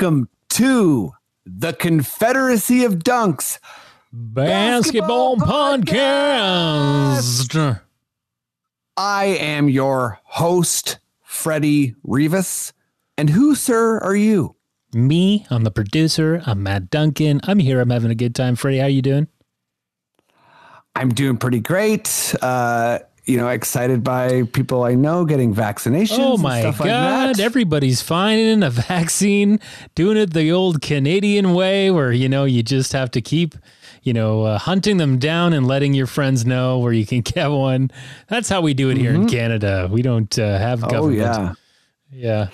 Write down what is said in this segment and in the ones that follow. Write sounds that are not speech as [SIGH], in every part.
Welcome to the Confederacy of Dunks. Basketball Podcast. I am your host, Freddie Rivas. And who, sir, are you? Me, I'm the producer. I'm Matt Duncan. I'm here. I'm having a good time. Freddie, how you doing? I'm doing pretty great. Uh, you know, excited by people I know getting vaccinations. Oh and my stuff God. like that. Everybody's finding a vaccine, doing it the old Canadian way where, you know, you just have to keep, you know, uh, hunting them down and letting your friends know where you can [LAUGHS] get one. That's how we do it here in Canada. We don't uh, have oh, government. yeah. Yeah.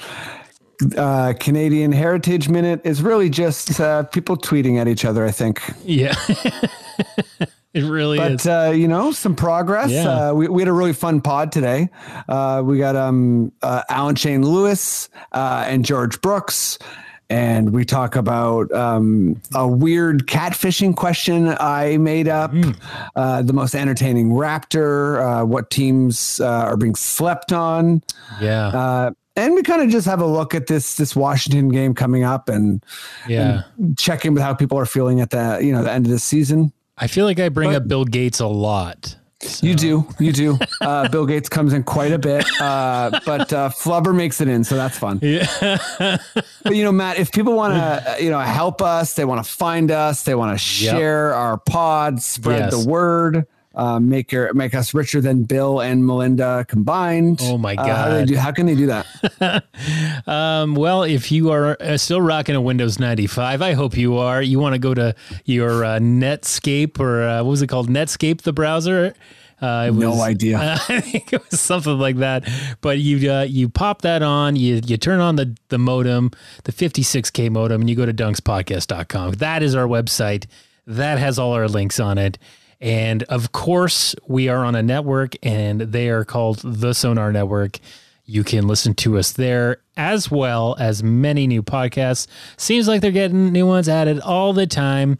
Uh, Canadian Heritage Minute is really just uh, people tweeting at each other, I think. Yeah. [LAUGHS] it really But is. uh, you know, some progress. Yeah. Uh, we, we had a really fun pod today. Uh, we got um, uh, Alan Shane Lewis uh, and George Brooks, and we talk about um, a weird catfishing question I made up, Mm. uh, the most entertaining Raptor, uh, what teams uh, are being slept on, yeah. uh, and we kind of just have a look at this this Washington game coming up and yeah. check in with how people are feeling at the you know the end of the season. I feel like I bring but- up Bill Gates a lot. You do, you do. Uh, [LAUGHS] Bill Gates comes in quite a bit, uh, but uh, Flubber makes it in, so that's fun. Yeah. [LAUGHS] But you know, Matt, if people want to, you know, help us, they want to find us, they want to share our pod, spread Yes. the word, uh, make your make us richer than Bill and Melinda combined. Oh, my Uh, how, do God. how can they do that? [LAUGHS] Um, well, if you are uh, still rocking a Windows 95, I hope you are. You want to go to your uh, Netscape or uh, what was it called? Netscape, the browser. Uh, it No was- idea. [LAUGHS] I think it was something like that. But you uh, you pop that on, you you turn on the the modem, the 56k modem, and you go to dunkspodcast.com. That is our website. That has all our links on it. And of course, we are on a network, and they are called the Sonar Network. You can listen to us there as well as many new podcasts. Seems like they're getting new ones added all the time.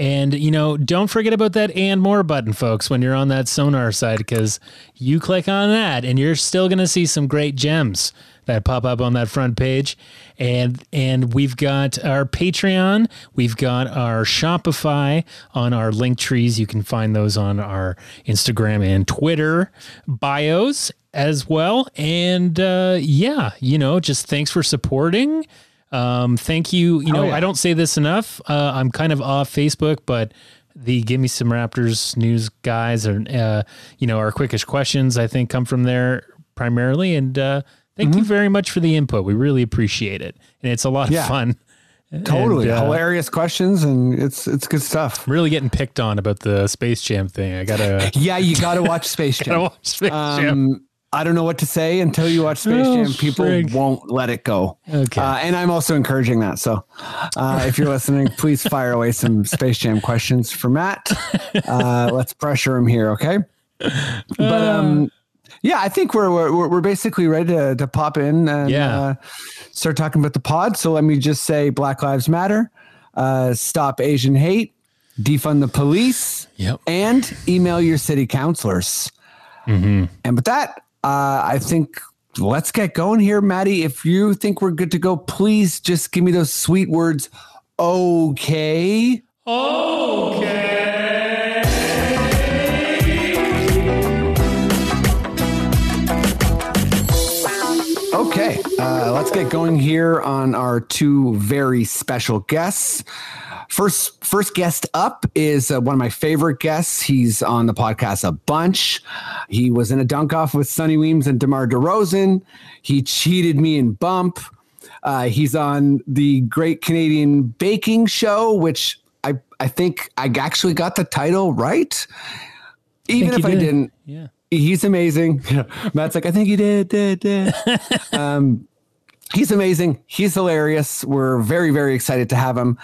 And, you know, don't forget about that and more button, folks, when you're on that sonar side, because you click on that and you're still going to see some great gems that pop up on that front page. And, and we've got our Patreon, we've got our Shopify on our link trees. You can find those on our Instagram and Twitter bios as well. And, uh, yeah, you know, just thanks for supporting. Um, thank you. You know, yeah. I don't say this enough. Uh, I'm kind of off Facebook, but the Give Me Some Raptors news guys are, uh, you know, our quickest questions, I think, come from there primarily. And uh, thank Mm-hmm. you very much for the input. We really appreciate it. And it's a lot of fun. Totally And, uh, hilarious questions, and it's it's good stuff. I'm really getting picked on about the Space Jam thing. I gotta, [LAUGHS] Yeah, you got to watch Space Jam. gotta watch Space [LAUGHS] Jam. Um, I don't know what to say until you watch Space Oh, Jam. People frig. won't let it go. Okay. Uh, and I'm also encouraging that. So uh, if you're listening, [LAUGHS] please fire away some Space Jam questions for Matt. Uh, let's pressure him here, okay? But um, yeah, I think we're we're, we're basically ready to, to pop in and Yeah. uh, start talking about the pod. So let me just say Black Lives Matter, uh, stop Asian hate, defund the police, Yep. and email your city councilors. And with that, uh, I think let's get going here, Maddie. If you think we're good to go, please just give me those sweet words. Okay. Okay, uh, let's get going here on our two very special guests. First, first guest up is uh, one of my favorite guests. He's on the podcast a bunch. He was in a dunk off with Sonny Weems and DeMar DeRozan. He cheated me in bump. Uh, he's on the Great Canadian Baking Show, which I I think I actually got the title right. Even if I did. didn't, Yeah. He's amazing. [LAUGHS] Matt's like, I think he did, did, did. [LAUGHS] um, he's amazing. He's hilarious. We're very, very excited to have him.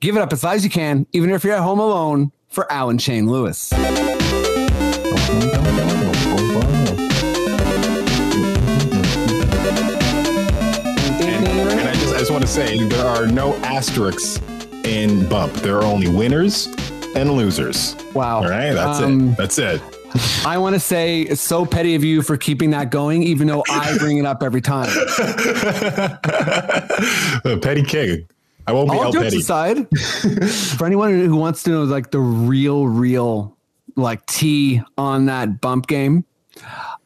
Give it up as loud as you can, even if you're at home alone, for Alan Shane Lewis. And I just, I just want to say there are no asterisks in bump. There are only winners and losers. Wow. All right, that's Um, it. That's it. I want to say it's so petty of you for keeping that going, even though I bring it up every time. [LAUGHS] Petty King. I won't be All jokes Petty. aside, for anyone who wants to know like the real, real like tea on that bump game,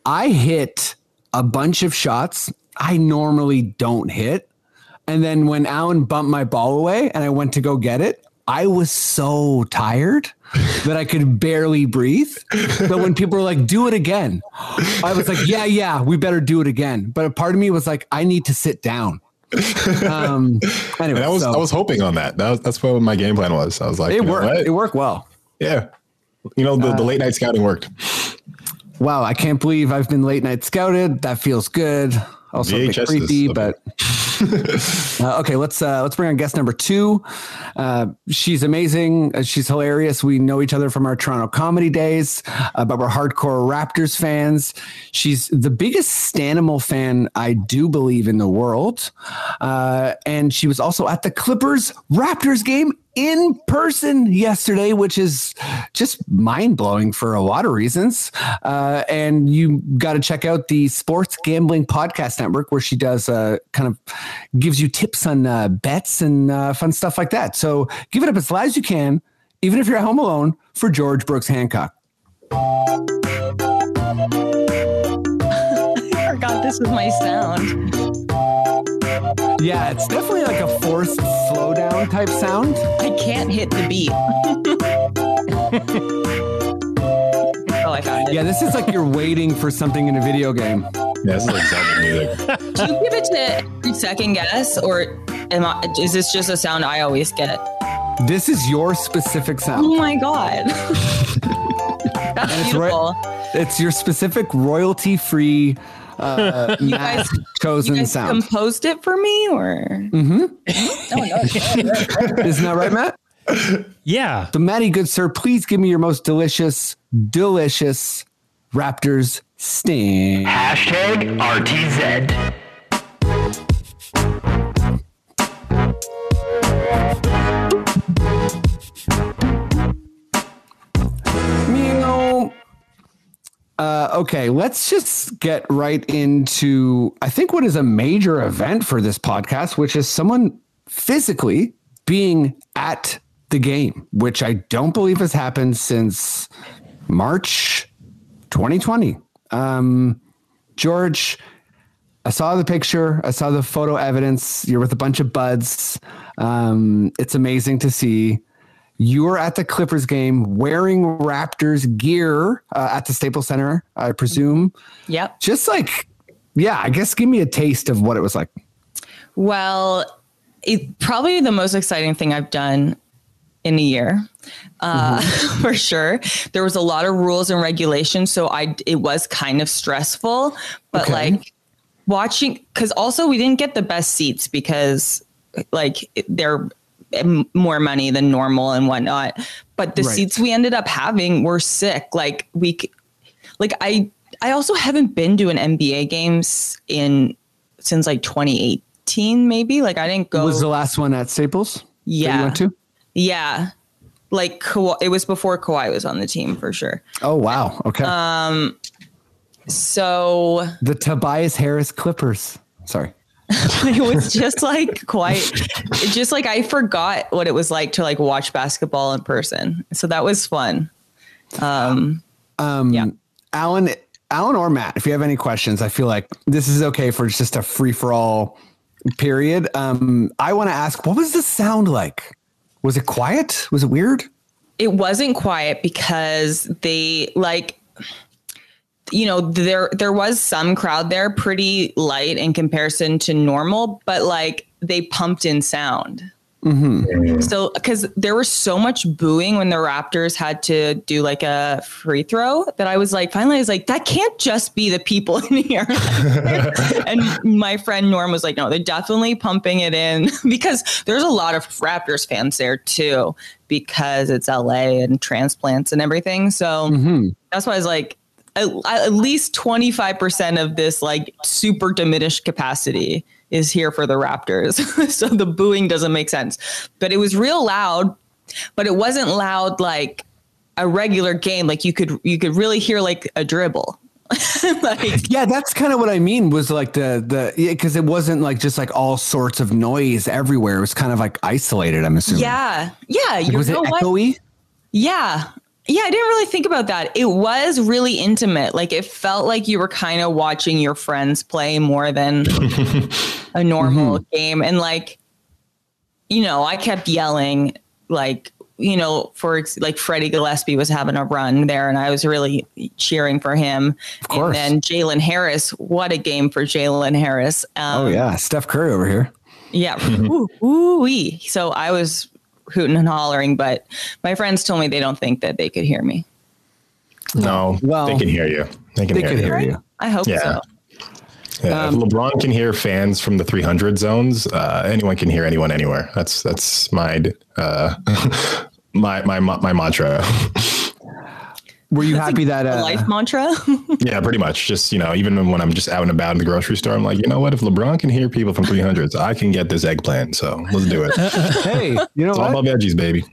I hit a bunch of shots I normally don't hit. And then when Alan bumped my ball away and I went to go get it, I was so tired that I could barely breathe. But when people were like, do it again, I was like, yeah, yeah, we better do it again. But a part of me was like, I need to sit down. Um, anyway, And I was so I was hoping on that. that was, that's what my game plan was. I was like, it worked. It worked well. Yeah. You know, the, the late night scouting worked. Wow, I can't believe I've been late night scouted. That feels good. Also a bit VHS creepy, but [LAUGHS] uh, okay. Let's uh, let's bring on guest number two. Uh, she's amazing. Uh, she's hilarious. We know each other from our Toronto comedy days, uh, but we're hardcore Raptors fans. She's the biggest Stanimal fan I do believe in the world, uh, and she was also at the Clippers Raptors game in person yesterday, which is just mind blowing for a lot of reasons. Uh, and you got to check out the Sports Gambling Podcast Network, where she does uh, kind of gives you tips on uh, bets and uh, fun stuff like that. So give it up as loud as you can, even if you're at home alone, for George Brooks Hancock. [LAUGHS] I forgot this was my sound. Yeah, it's definitely like a forced slowdown type sound. I can't hit the beat. [LAUGHS] oh, I found it. Yeah, this is like you're waiting for something in a video game. Yeah, this is like Zelda music. [LAUGHS] Do you give it to every second guess, or am I, is this just a sound I always get? This is your specific sound. Oh my god, [LAUGHS] that's it's right- beautiful. It's your specific royalty free uh, [LAUGHS] You guys- chosen You guys sound. composed it for me, or mm-hmm. oh no, Isn't that right, Matt? Yeah. So, Matty, good sir, please give me your most delicious, delicious Raptors sting. Hashtag RTZ. Uh, okay, let's just get right into I think what is a major event for this podcast, which is someone physically being at the game, which I don't believe has happened since March 2020. Um, George, I saw the picture. I saw the photo evidence. You're with a bunch of buds. Um, it's amazing to see. You were at the Clippers game wearing Raptors gear uh, at the Staples Center, I presume. yep. Just like, yeah, I guess give me a taste of what it was like. Well, it, probably the most exciting thing I've done in a year, uh, [LAUGHS] for sure. There was a lot of rules and regulations, so I it was kind of stressful. But Okay. like watching, because also we didn't get the best seats because like they're more money than normal and whatnot. But the Right. seats we ended up having were sick. Like we, like I, I also haven't been to an NBA games in since like 2018, maybe. Like I didn't go. Was the last one at Staples? Yeah. went to? yeah, like Kawhi, it was before Kawhi was on the team for sure. Oh wow. Okay. Um. So the Tobias Harris Clippers. Sorry. [LAUGHS] it was just like quite, it just like I forgot what it was like to like watch basketball in person. So that was fun. Um, Um, Yeah. Alan, Alan or Matt, if you have any questions, I feel like this is okay for just a free for all period. Um, I want to ask, what was the sound like? Was it quiet? Was it weird? it wasn't quiet because they like you know there there was some crowd there pretty light in comparison to normal but like they pumped in sound mm-hmm. So, because there was so much booing when the Raptors had to do like a free throw that I was like, finally, I was like, that can't just be the people [LAUGHS] in here. [LAUGHS] and my friend Norm was like, no, they're definitely pumping it in [LAUGHS] because there's a lot of Raptors fans there too, because it's LA and transplants and everything. So mm-hmm. that's why I was like, at, at least 25% of this like super diminished capacity is here for the Raptors. [LAUGHS] so the booing doesn't make sense. But it was real loud, but it wasn't loud like a regular game. Like you could you could really hear like a dribble. [LAUGHS] like Yeah, that's kind of what I mean. Was like the the because it wasn't like just like all sorts of noise everywhere. It was kind of like isolated. I'm assuming. yeah. Yeah. Like, You was it what? echoey? Yeah. Yeah, I didn't really think about that. It was really intimate. Like it felt like you were kind of watching your friends play more than [LAUGHS] a normal game. And like, you know, I kept yelling like, you know, for like Freddie Gillespie was having a run there, and I was really cheering for him. Of course. And then Jalen Harris, what a game for Jalen Harris. Um, Oh yeah, Steph Curry over here. yeah. [LAUGHS] Ooh, ooh, wee. So I was hooting and hollering, but my friends told me they don't think that they could hear me. No, Well, they can hear you. They can They hear could you. hear you. I hope Yeah. so. Yeah, Um, if LeBron can hear fans from the 300 zones. Uh, anyone can hear anyone anywhere. That's that's my uh, [LAUGHS] my my my mantra. [LAUGHS] Were you happy that The uh, life mantra. [LAUGHS] yeah, pretty much. Just you know, even when I'm just out and about in the grocery store, I'm like, you know what? If LeBron can hear people from 300s, I can get this eggplant. So let's do it. [LAUGHS] Hey, you know all what? about veggies, baby.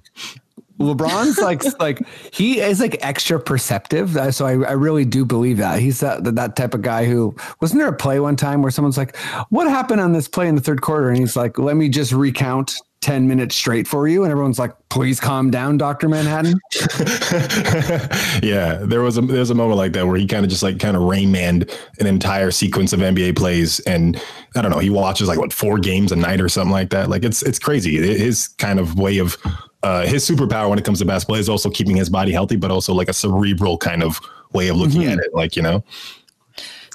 LeBron's like like he is like extra perceptive. Uh, So I, I really do believe that he's that that type of guy who wasn't there a play one time where someone's like, "What happened on this play in the third quarter?" And he's like, "Let me just recount." 10 minutes straight for you and everyone's like please calm down dr manhattan [LAUGHS] yeah, there was a there's a moment like that where he kind of just like kind of Rain Manned an entire sequence of NBA plays, and I don't know, he watches like what four games a night or something like that. Like it's it's crazy. His kind of way of uh, his superpower when it comes to basketball is also keeping his body healthy, but also like a cerebral kind of way of looking at it. Like you know,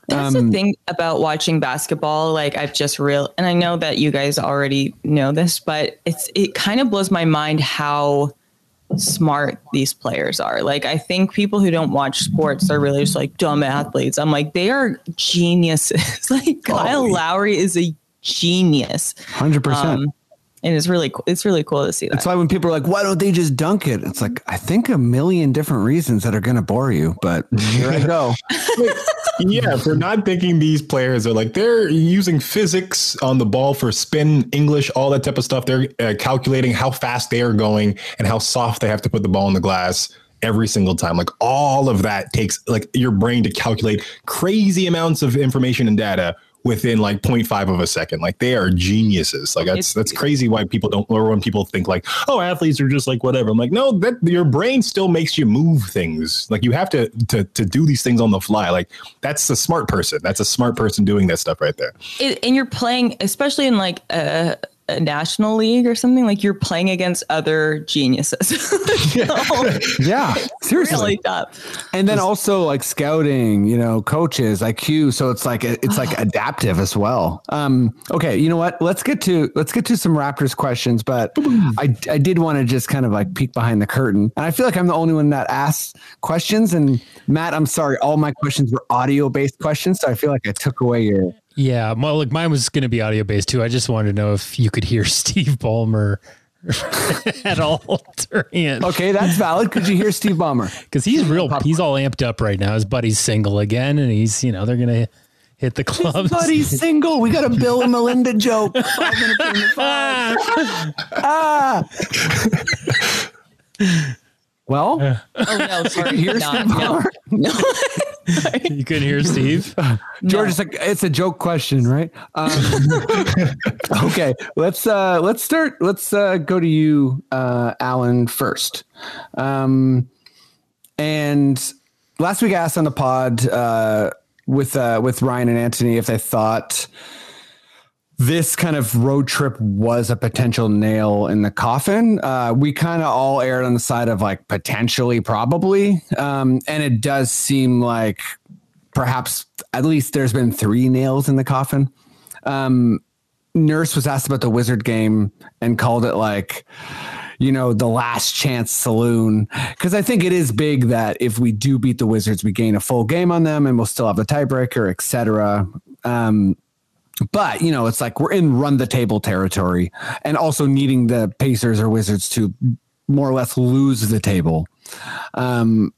That's Um, the thing about watching basketball. Like I've just real, and I know that you guys already know this, but it's it kind of blows my mind how smart these players are. Like I think people who don't watch sports are really just like dumb athletes. I'm like they are geniuses. [LAUGHS] like Kyle Lowry is a genius. 100% Um, and it's really cool. It's really cool to see that. That's why when people are like, why don't they just dunk it? It's like, I think a million different reasons that are going to bore you, but here I go. [LAUGHS] yeah, for not thinking these players are like they're using physics on the ball for spin, English, all that type of stuff. They're uh, calculating how fast they are going and how soft they have to put the ball in the glass every single time. Like all of that takes like your brain to calculate crazy amounts of information and data within like 0.5 of a second. Like they are geniuses. Like that's It's- that's crazy why people don't or when people think like, oh, athletes are just like whatever. I'm like, no, that your brain still makes you move things. Like you have to to to do these things on the fly. Like that's a smart person. That's a smart person doing that stuff right there. it, and you're playing, especially in like a, a national league or something, like you're playing against other geniuses. [LAUGHS] Yeah, seriously. really tough. And then also like scouting, you know, coaches, IQ. So it's like it's like [SIGHS] adaptive as well. Um, okay, you know what? Let's get to let's get to some Raptors questions, but I I did want to just kind of like peek behind the curtain. And I feel like I'm the only one that asks questions. And Matt, I'm sorry, all my questions were audio based questions, so I feel like I took away your. Yeah, well, look, mine was going to be audio based too. I just wanted to know if you could hear [LAUGHS] Steve Ballmer [LAUGHS] at all Okay, that's valid. Could you hear Steve Ballmer? [LAUGHS] because he's real. He's all amped up right now. His buddy's single again, and he's you know they're gonna hit the clubs. Buddy's single. We got a Bill and Melinda joke. Five minutes in the five. ah. Well, Oh no, [LAUGHS] sorry, hear not, Steve no, [LAUGHS] no. you couldn't hear Steve. [LAUGHS] George, it's like it's a joke question, right? Um, okay, let's uh, let's start. Let's uh, go to you, uh, Alan, first. Um, and last week I asked on the pod uh, with uh, with Ryan and Anthony if they thought this kind of road trip was a potential nail in the coffin. Uh, we kind of all aired on the side of like potentially, probably, um, and it does seem like perhaps at least there's been three nails in the coffin. Um, Nurse was asked about the Wizard game and called it like, you know, the last chance saloon. Because I think it is big that if we do beat the Wizards, we gain a full game on them and we'll still have the tiebreaker, etc. Um, but you know, it's like we're in run the table territory, and also needing the Pacers or Wizards to more or less lose the table. Um,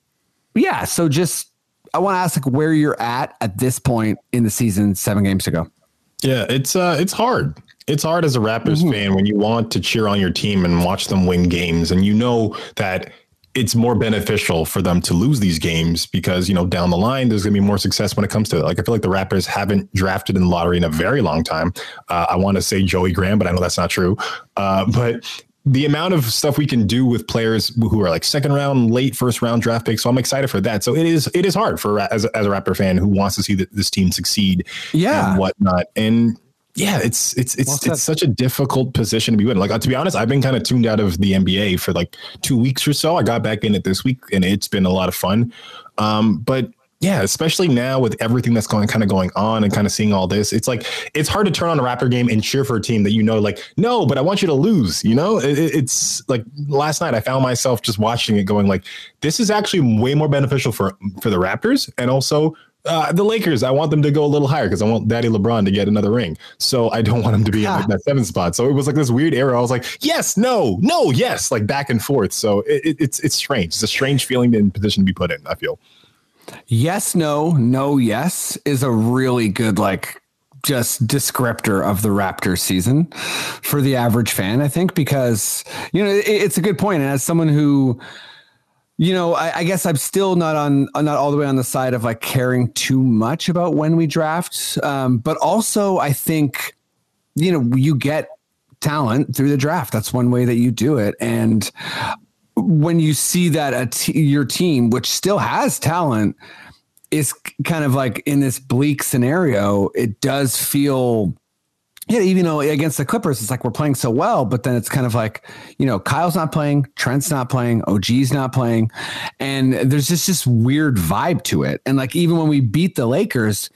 yeah. So just I want to ask like where you're at at this point in the season, seven games to go. Yeah, it's uh, it's hard. It's hard as a Raptors Mhm. fan when you want to cheer on your team and watch them win games, and you know that it's more beneficial for them to lose these games because you know down the line there's going to be more success when it comes to it. Like I feel like the Raptors haven't drafted in the lottery in a very long time. Uh, I want to say Joey Graham, but I know that's not true. Uh, but the amount of stuff we can do with players who are like second round, late first round draft picks. So I'm excited for that. So it is it is hard for as a, as a Raptor fan who wants to see that this team succeed Yeah. and whatnot. And yeah, it's it's it's said. it's such a difficult position to be in. Like to be honest, I've been kind of tuned out of the NBA for like two weeks or so. I got back in it this week, and it's been a lot of fun. Um, but yeah, especially now with everything that's going kind of going on and kind of seeing all this, it's like it's hard to turn on a Raptor game and cheer for a team that you know, like no, but I want you to lose. You know, it- it's like last night I found myself just watching it, going like, this is actually way more beneficial for for the Raptors and also uh, the Lakers, I want them to go a little higher because I want Daddy LeBron to get another ring. So I don't [LAUGHS] want him to be in like, that seventh spot. So it was like this weird era. I was like, yes, no, no, yes, like back and forth. So it, it, it's it's strange. It's a strange feeling in position to be put in. I feel. Yes, no, no, yes is a really good like just descriptor of the Raptors season for the average fan, I think, because you know it, it's a good point. And as someone who, you know, I, I guess I'm still not on not all the way on the side of like caring too much about when we draft, um, but also I think you know you get talent through the draft. That's one way that you do it, and when you see that a t- your team, which still has talent, is kind of like in this bleak scenario, it does feel. Yeah, even though against the Clippers, it's like we're playing so well, but then it's kind of like, you know, Kyle's not playing, Trent's not playing, OG's not playing. And there's just this weird vibe to it. And like, even when we beat the Lakers,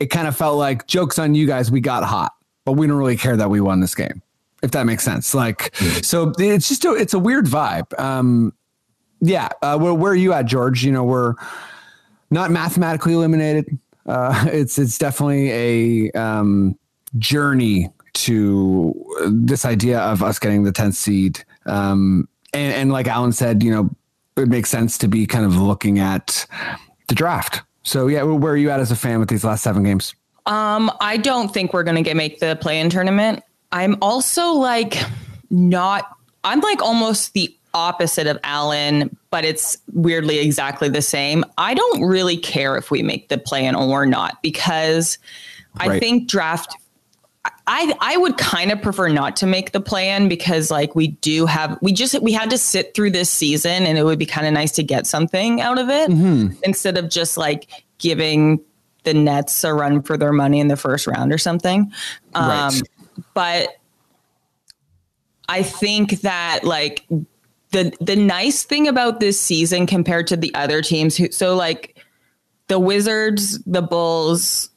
it kind of felt like jokes on you guys, we got hot, but we don't really care that we won this game, if that makes sense. Like, so it's just, a, it's a weird vibe. Um, yeah. Uh, where, where are you at, George? You know, we're not mathematically eliminated. Uh, [LAUGHS] it's, it's definitely a, um, journey to this idea of us getting the 10th seed. Um, and, and like Alan said, you know, it makes sense to be kind of looking at the draft. So yeah, where are you at as a fan with these last seven games? Um, I don't think we're gonna get make the play-in tournament. I'm also like not. I'm like almost the opposite of Alan, but it's weirdly exactly the same. I don't really care if we make the play-in or not because I think draft. I I would kind of prefer not to make the plan because like we do have we just we had to sit through this season and it would be kind of nice to get something out of it instead of just like giving the Nets a run for their money in the first round or something. Um, Right. But I think that like the the nice thing about this season compared to the other teams who so like the Wizards, the Bulls,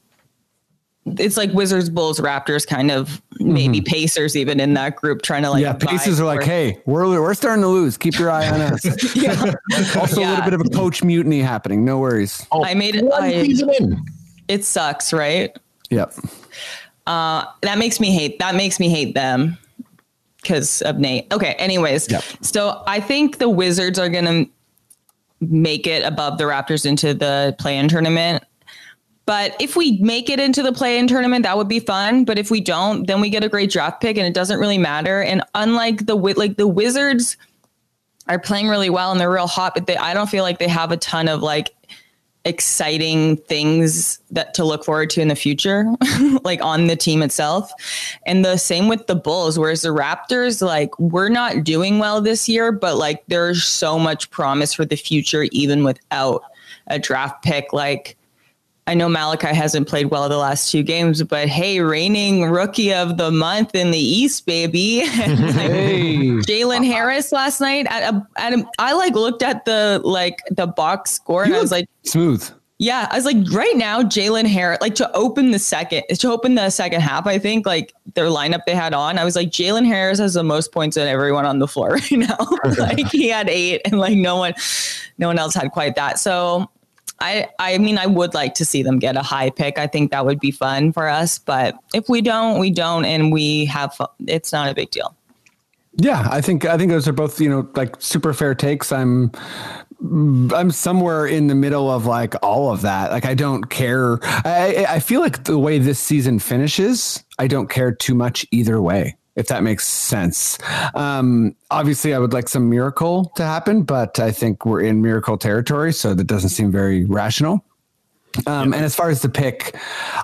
it's like Wizards, Bulls, Raptors, kind of maybe mm-hmm. Pacers even in that group trying to like yeah, Pacers are like, hey, we're we're starting to lose. Keep your eye on us. [LAUGHS] yeah. also, a little bit of a coach mutiny happening. No worries. I made it. I, it sucks, right? Yep. Uh, that makes me hate that makes me hate them because of Nate. Okay, anyways. Yep. So I think the Wizards are gonna make it above the Raptors into the play-in tournament. But if we make it into the play-in tournament, that would be fun. But if we don't, then we get a great draft pick, and it doesn't really matter. And unlike the like the Wizards are playing really well and they're real hot, but they I don't feel like they have a ton of like exciting things that to look forward to in the future, [LAUGHS] like on the team itself. And the same with the Bulls, whereas the Raptors, like we're not doing well this year, but like there's so much promise for the future, even without a draft pick. Like I know Malachi hasn't played well the last two games, but hey, reigning rookie of the month in the East, baby. [LAUGHS] Hey. Jalen Harris last night at a, at a, I like looked at the like the box score and I was like, Smooth. yeah, I was like, right now, Jalen Harris, like to open the second, to open the second half, I think like their lineup they had on, I was like, Jalen Harris has the most points than everyone on the floor [LAUGHS] right now. [LAUGHS] like he had eight, and like no one, no one else had quite that. So I, I mean, I would like to see them get a high pick. I think that would be fun for us. But if we don't, we don't, and we have, it's not a big deal. Yeah, I think I think those are both you know like super fair takes. I'm I'm somewhere in the middle of like all of that. Like I don't care. I I feel like the way this season finishes, I don't care too much either way. If that makes sense. Um, obviously, I would like some miracle to happen, but I think we're in miracle territory, so that doesn't seem very rational. Um, and as far as the pick,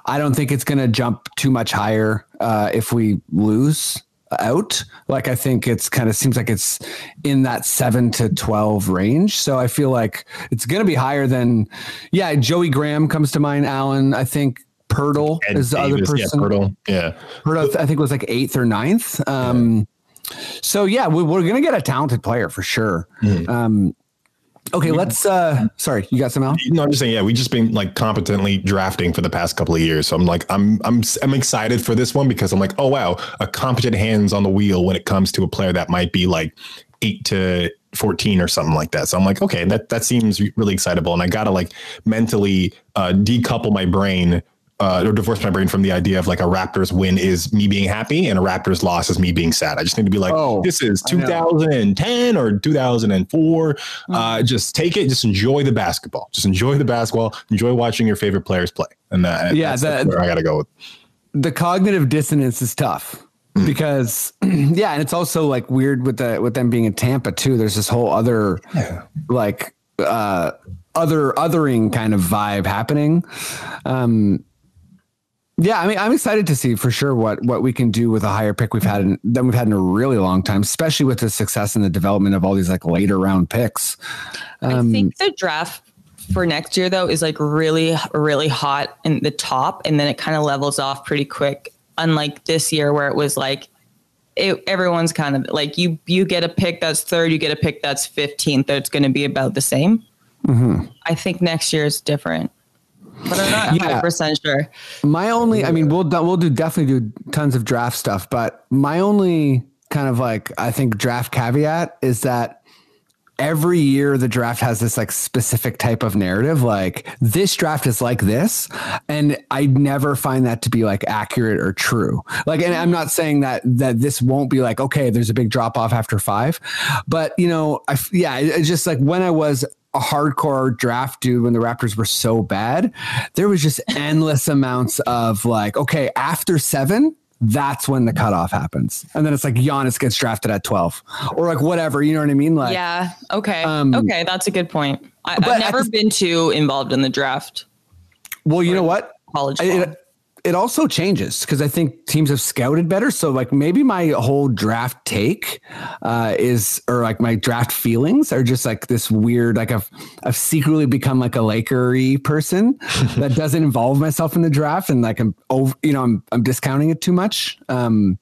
I don't think it's going to jump too much higher uh, if we lose out. Like I think it's kind of seems like it's in that seven to twelve range. So I feel like it's going to be higher than. Yeah, Joey Graham comes to mind. Alan, I think Poeltl Ed is the other person. Yeah, Poeltl. Yeah. I think was like eighth or ninth. Um, So yeah, we, we're going to get a talented player for sure. Mm-hmm. Um, okay, let's. uh Sorry, you got some else? No, I'm just saying, yeah, we've just been like competently drafting for the past couple of years. So I'm like, I'm I'm I'm excited for this one because I'm like, oh wow, a competent hands on the wheel when it comes to a player that might be like eight to 14 or something like that. So I'm like, okay, that that seems really excitable. And I gotta like mentally uh decouple my brain uh, or divorce my brain from the idea of like a Raptors win is me being happy and a Raptors loss is me being sad. I just need to be like, Oh, this is 2010 or 2004. Uh, just take it, just enjoy the basketball, just enjoy the basketball, enjoy watching your favorite players play. And that, Yeah, that's, that- I got to go with. the cognitive dissonance is tough because [CLEARS THROAT] yeah and it's also like weird with the with them being in tampa too there's this whole other like uh other othering kind of vibe happening um yeah i mean i'm excited to see for sure what what we can do with a higher pick we've had in, than we've had in a really long time especially with the success and the development of all these like later round picks. Um, I think the draft for next year though is like really really hot in the top and then it kind of levels off pretty quick unlike this year where it was like it, everyone's kind of like you you get a pick that's third you get a pick that's 15th That's going to be about the same. I think next year is different but i'm not Yeah. 100% sure. My only, I mean, we'll do, we'll do definitely do tons of draft stuff, but my only kind of like I think draft caveat is that every year the draft has this like specific type of narrative like this draft is like this and i never find that to be like accurate or true. Like and i'm not saying that that this won't be like okay there's a big drop off after five but you know i yeah it's just like when i was a hardcore draft dude when the Raptors were so bad, there was just [LAUGHS] endless amounts of like, okay, after seven, that's when the cutoff happens. And then it's like Giannis gets drafted at 12 or like whatever, you know what I mean? Like, yeah okay Um, okay that's a good point I, I've never the- been too involved in the draft well, you know what? college I-. it, also changes because I think teams have scouted better. So like maybe my whole draft take uh, is, or like my draft feelings are just like this weird. Like I've I've secretly become like a Lakery person [LAUGHS] that doesn't involve myself in the draft, and like I'm over, you know, I'm I'm discounting it too much. Um,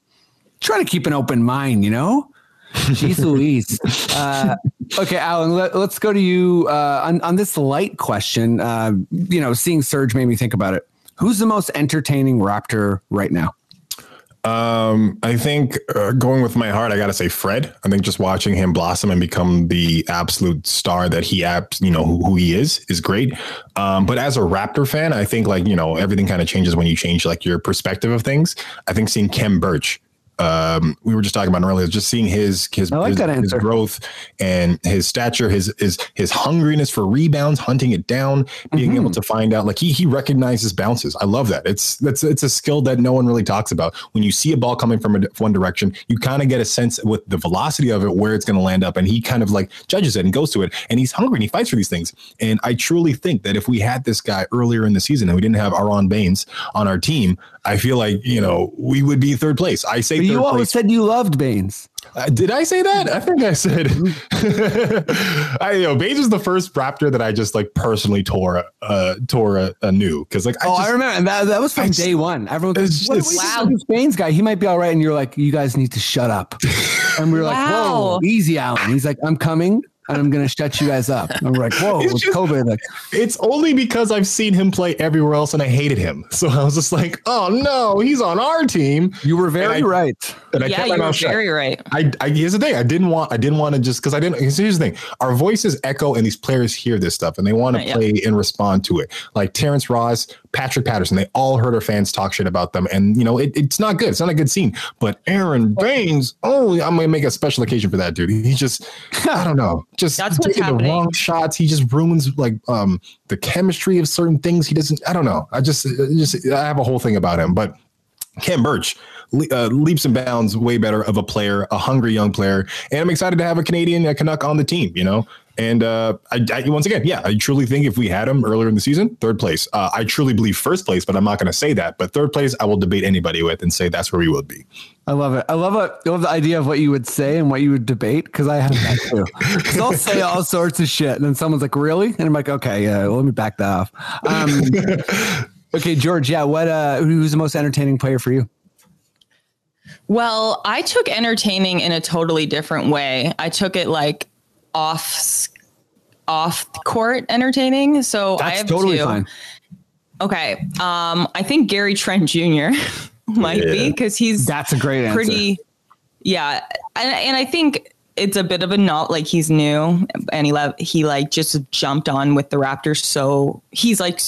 trying to keep an open mind, you know. Jeez [LAUGHS] Louise. Uh, okay, Alan, let, us go to you uh, on, on this light question. Uh, you know, seeing Serge made me think about it. Who's the most entertaining Raptor right now? Um, I think uh, going with my heart, I got to say Fred. I think just watching him blossom and become the absolute star that he, abs- you know, who, who he is, is great. Um, but as a Raptor fan, I think like you know everything kind of changes when you change like your perspective of things. I think seeing Khem Birch. Um, we were just talking about earlier, just seeing his his, like his, his growth and his stature, his his his hungriness for rebounds, hunting it down, being Mm-hmm. able to find out like he he recognizes bounces. I love that. It's that's it's a skill that no one really talks about. When you see a ball coming from a, one direction, you kind of get a sense with the velocity of it where it's going to land up, and he kind of like judges it and goes to it, and he's hungry and he fights for these things. And I truly think that if we had this guy earlier in the season and we didn't have Aron Baynes on our team, I feel like you know we would be third place. I say third you always place. said you loved Baynes. Uh, did I say that? I think I said. [LAUGHS] I you know Baynes was the first Raptor that I just like personally tore uh tore a, a new because like I oh, just, I remember and that. That was from I day just- one. Everyone It's- goes, "What do we it's- think of this Baynes guy? He might be all right." And you're like, "You guys need to shut up." [LAUGHS] And we were like, "Whoa, easy, Alan." He's like, "I'm coming." And I'm gonna shut you guys up. And we're like, whoa, It's with just- COVID, like It's only because I've seen him play everywhere else and I hated him. So I was just like, oh no, he's on our team. you were very And I- right. And I yeah, kept you my were mouth shut. very right. I, I here's the thing. I didn't want. I didn't want to just because I didn't. 'cause Here's the thing. Our voices echo, and these players hear this stuff, and they want to Right, yeah. play and respond to it. Like Terrence Ross, Patrick Patterson. They all heard our fans talk shit about them, and you know it, it's not good. It's not a good scene. But Aron Baynes, oh, I'm gonna make a special occasion for that dude. He just, I don't know, just That's taking the wrong shots. He just ruins like um the chemistry of certain things. He doesn't. I don't know. I just, just I have a whole thing about him, but. Khem Birch uh, leaps and bounds way better of a player, a hungry young player, and I'm excited to have a Canadian a Canuck on the team. You know, and uh, I, I once again, yeah, I truly think if we had him earlier in the season, third place. Uh, I truly believe first place, but I'm not going to say that. But third place, I will debate anybody with and say that's where we would be. I love it. I love it. I love the idea of what you would say and what you would debate because I have that too. [LAUGHS] 'Cause I'll say all sorts of shit, and then someone's like, "Really?" And I'm like, "Okay, yeah, well, let me back that off." Um, [LAUGHS] okay, George. Yeah, what? Uh, who's the most entertaining player for you? Well, I took entertaining in a totally different way. I took it like off off court entertaining. So I have totally two. fine. Okay. Um, I think Gary Trent Jr. [LAUGHS] might be because he's That's a great answer. pretty. Yeah, and and I think it's a bit of a not like he's new and he le- he like just jumped on with the Raptors. So he's like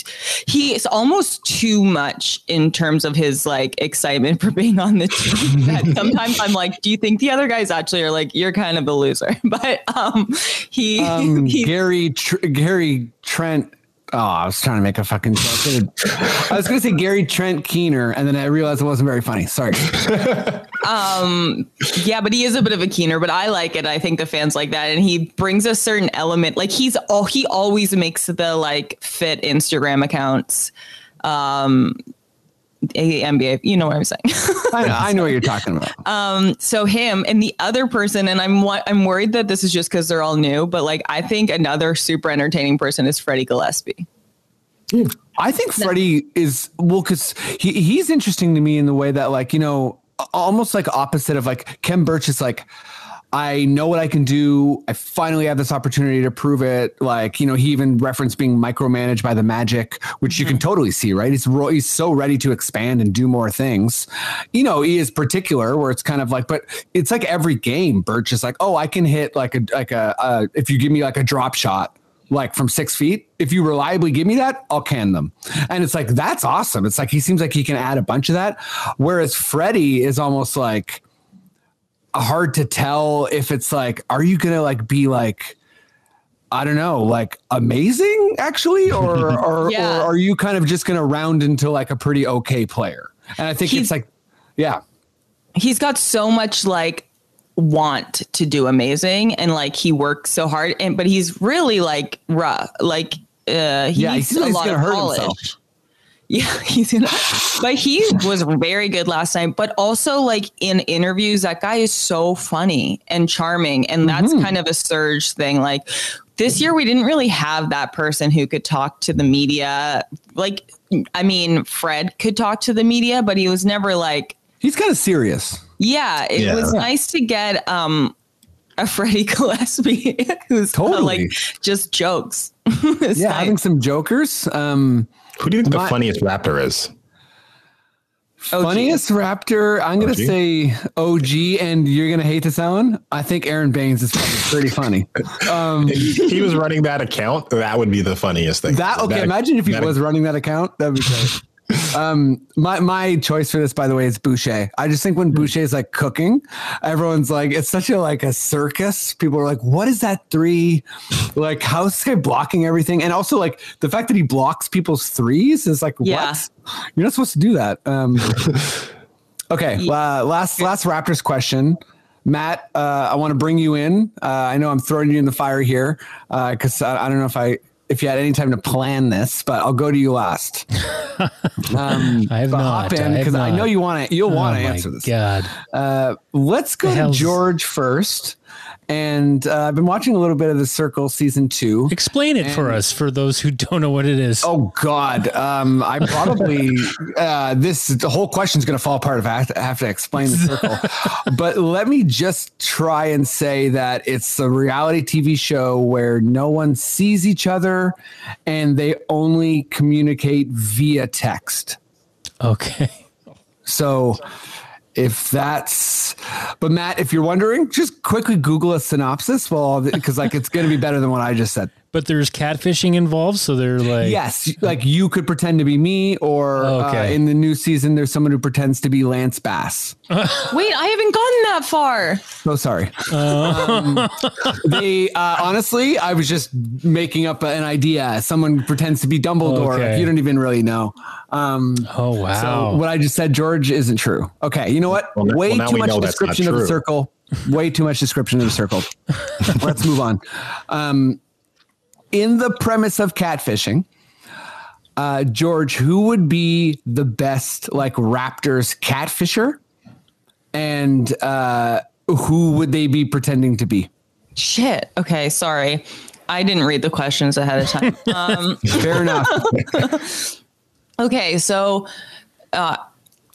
he's almost too much in terms of his like excitement [LAUGHS] for being on the team. [LAUGHS] sometimes I'm like, do you think the other guys actually are like you're kind of a loser? [LAUGHS] But um, he Um, he Gary Tr- Gary Trent. Oh, I was trying to make a fucking joke. I was going to say Gary Trent Keener, and then I realized it wasn't very funny. Sorry. [LAUGHS] um, Yeah, but he is a bit of a keener, but I like it. I think the fans like that. And he brings a certain element. Like he's all he always makes the like fit Instagram accounts. Um a- NBA, you know what I'm saying. [LAUGHS] I know, I know what you're talking about. Um, so him and the other person, and I'm I'm worried that this is just because they're all new, but like I think another super entertaining person is Freddie Gillespie. I think Freddie is well because he, he's interesting to me in the way that like you know almost like opposite of like Ken Burch is like I know what I can do. I finally have this opportunity to prove it. Like you know he even referenced being micromanaged by the Magic, which you can totally see. Right? He's ro- he's so ready to expand and do more things. You know he is particular where it's kind of like, but it's like every game. Birch is like, oh, I can hit like a like a uh, if you give me like a drop shot like from six feet. If you reliably give me that, I'll can them. And it's like, that's awesome. It's like he seems like he can add a bunch of that. Whereas Freddie is almost like hard to tell if it's like, are you gonna like be like, I don't know, like amazing actually, or [LAUGHS] or, Yeah. or are you kind of just gonna round into like a pretty okay player? And I think He's- it's like, yeah, he's got so much like want to do amazing and like he works so hard and but he's really like rough like uh he Yeah, he needs seems a like he's lot gonna of hurt polish himself. Yeah [LAUGHS] he's gonna but he was very good last night but also like in interviews that guy is so funny and charming and that's Mm-hmm. kind of a Serge thing like this year we didn't really have that person who could talk to the media like i mean fred could talk to the media but he was never like he's kind of serious. yeah, it Yeah. was nice to get um a Freddie [LAUGHS] Gillespie who's uh, Totally. like just jokes. [LAUGHS] Yeah, nice. having some jokers. Um, Who do you think My- the funniest Raptor is? OG. Funniest Raptor, I'm gonna say OG, and you're gonna hate this, Alan. I think Aron Baynes is pretty funny. Um, [LAUGHS] If he was running that account, that would be the funniest thing. that okay? imagine if he that- was running that account. That'd be great. Um, my my choice for this, by the way, is Boucher. I just think when Boucher is like cooking, everyone's like, it's such a like a circus. People are like, what is that three? Like, how's this guy blocking everything? And also like the fact that he blocks people's threes is like, Yeah. what? You're not supposed to do that. Um, [LAUGHS] okay, uh, last last Raptors question. Matt, uh, I want to bring you in. Uh, I know I'm throwing you in the fire here because I, I don't know if I if you had any time to plan this, but I'll go to you last. [LAUGHS] Um, I have but not. hop in because I, know you want to. You'll Oh want to answer this. God. Uh, let's go to George first, and uh, I've been watching a little bit of The Circle season two. Explain it for us, for those who don't know what it is. Oh God, um, I probably [LAUGHS] uh, this the whole question is going to fall apart if I have to, have to explain the circle. [LAUGHS] but let me just try and say that it's a reality TV show where no one sees each other, and they only communicate via text. Okay. So if that's but Matt, if you're wondering, just quickly Google a synopsis well because like it's gonna be better than what I just said. But there's catfishing involved, so they're like Yes, like you could pretend to be me, or Okay. uh, in the new season, there's someone who pretends to be Lance Bass. [LAUGHS] Wait, I haven't gotten that far. So sorry. Um, they uh, honestly, I was just making up an idea. Someone pretends to be Dumbledore. Okay. You don't even really know. Um, Oh wow. So what I just said, George, isn't true. Okay, you know what? Well, Way well, too much know that's not description of the circle. Way too much description of the circle. [LAUGHS] Let's move on. Um, in the premise of catfishing, uh, George, who would be the best like Raptors catfisher, and uh, who would they be pretending to be? Shit. Okay, sorry. I didn't read the questions ahead of time. [LAUGHS] Um, Fair enough. [LAUGHS] okay, so Uh,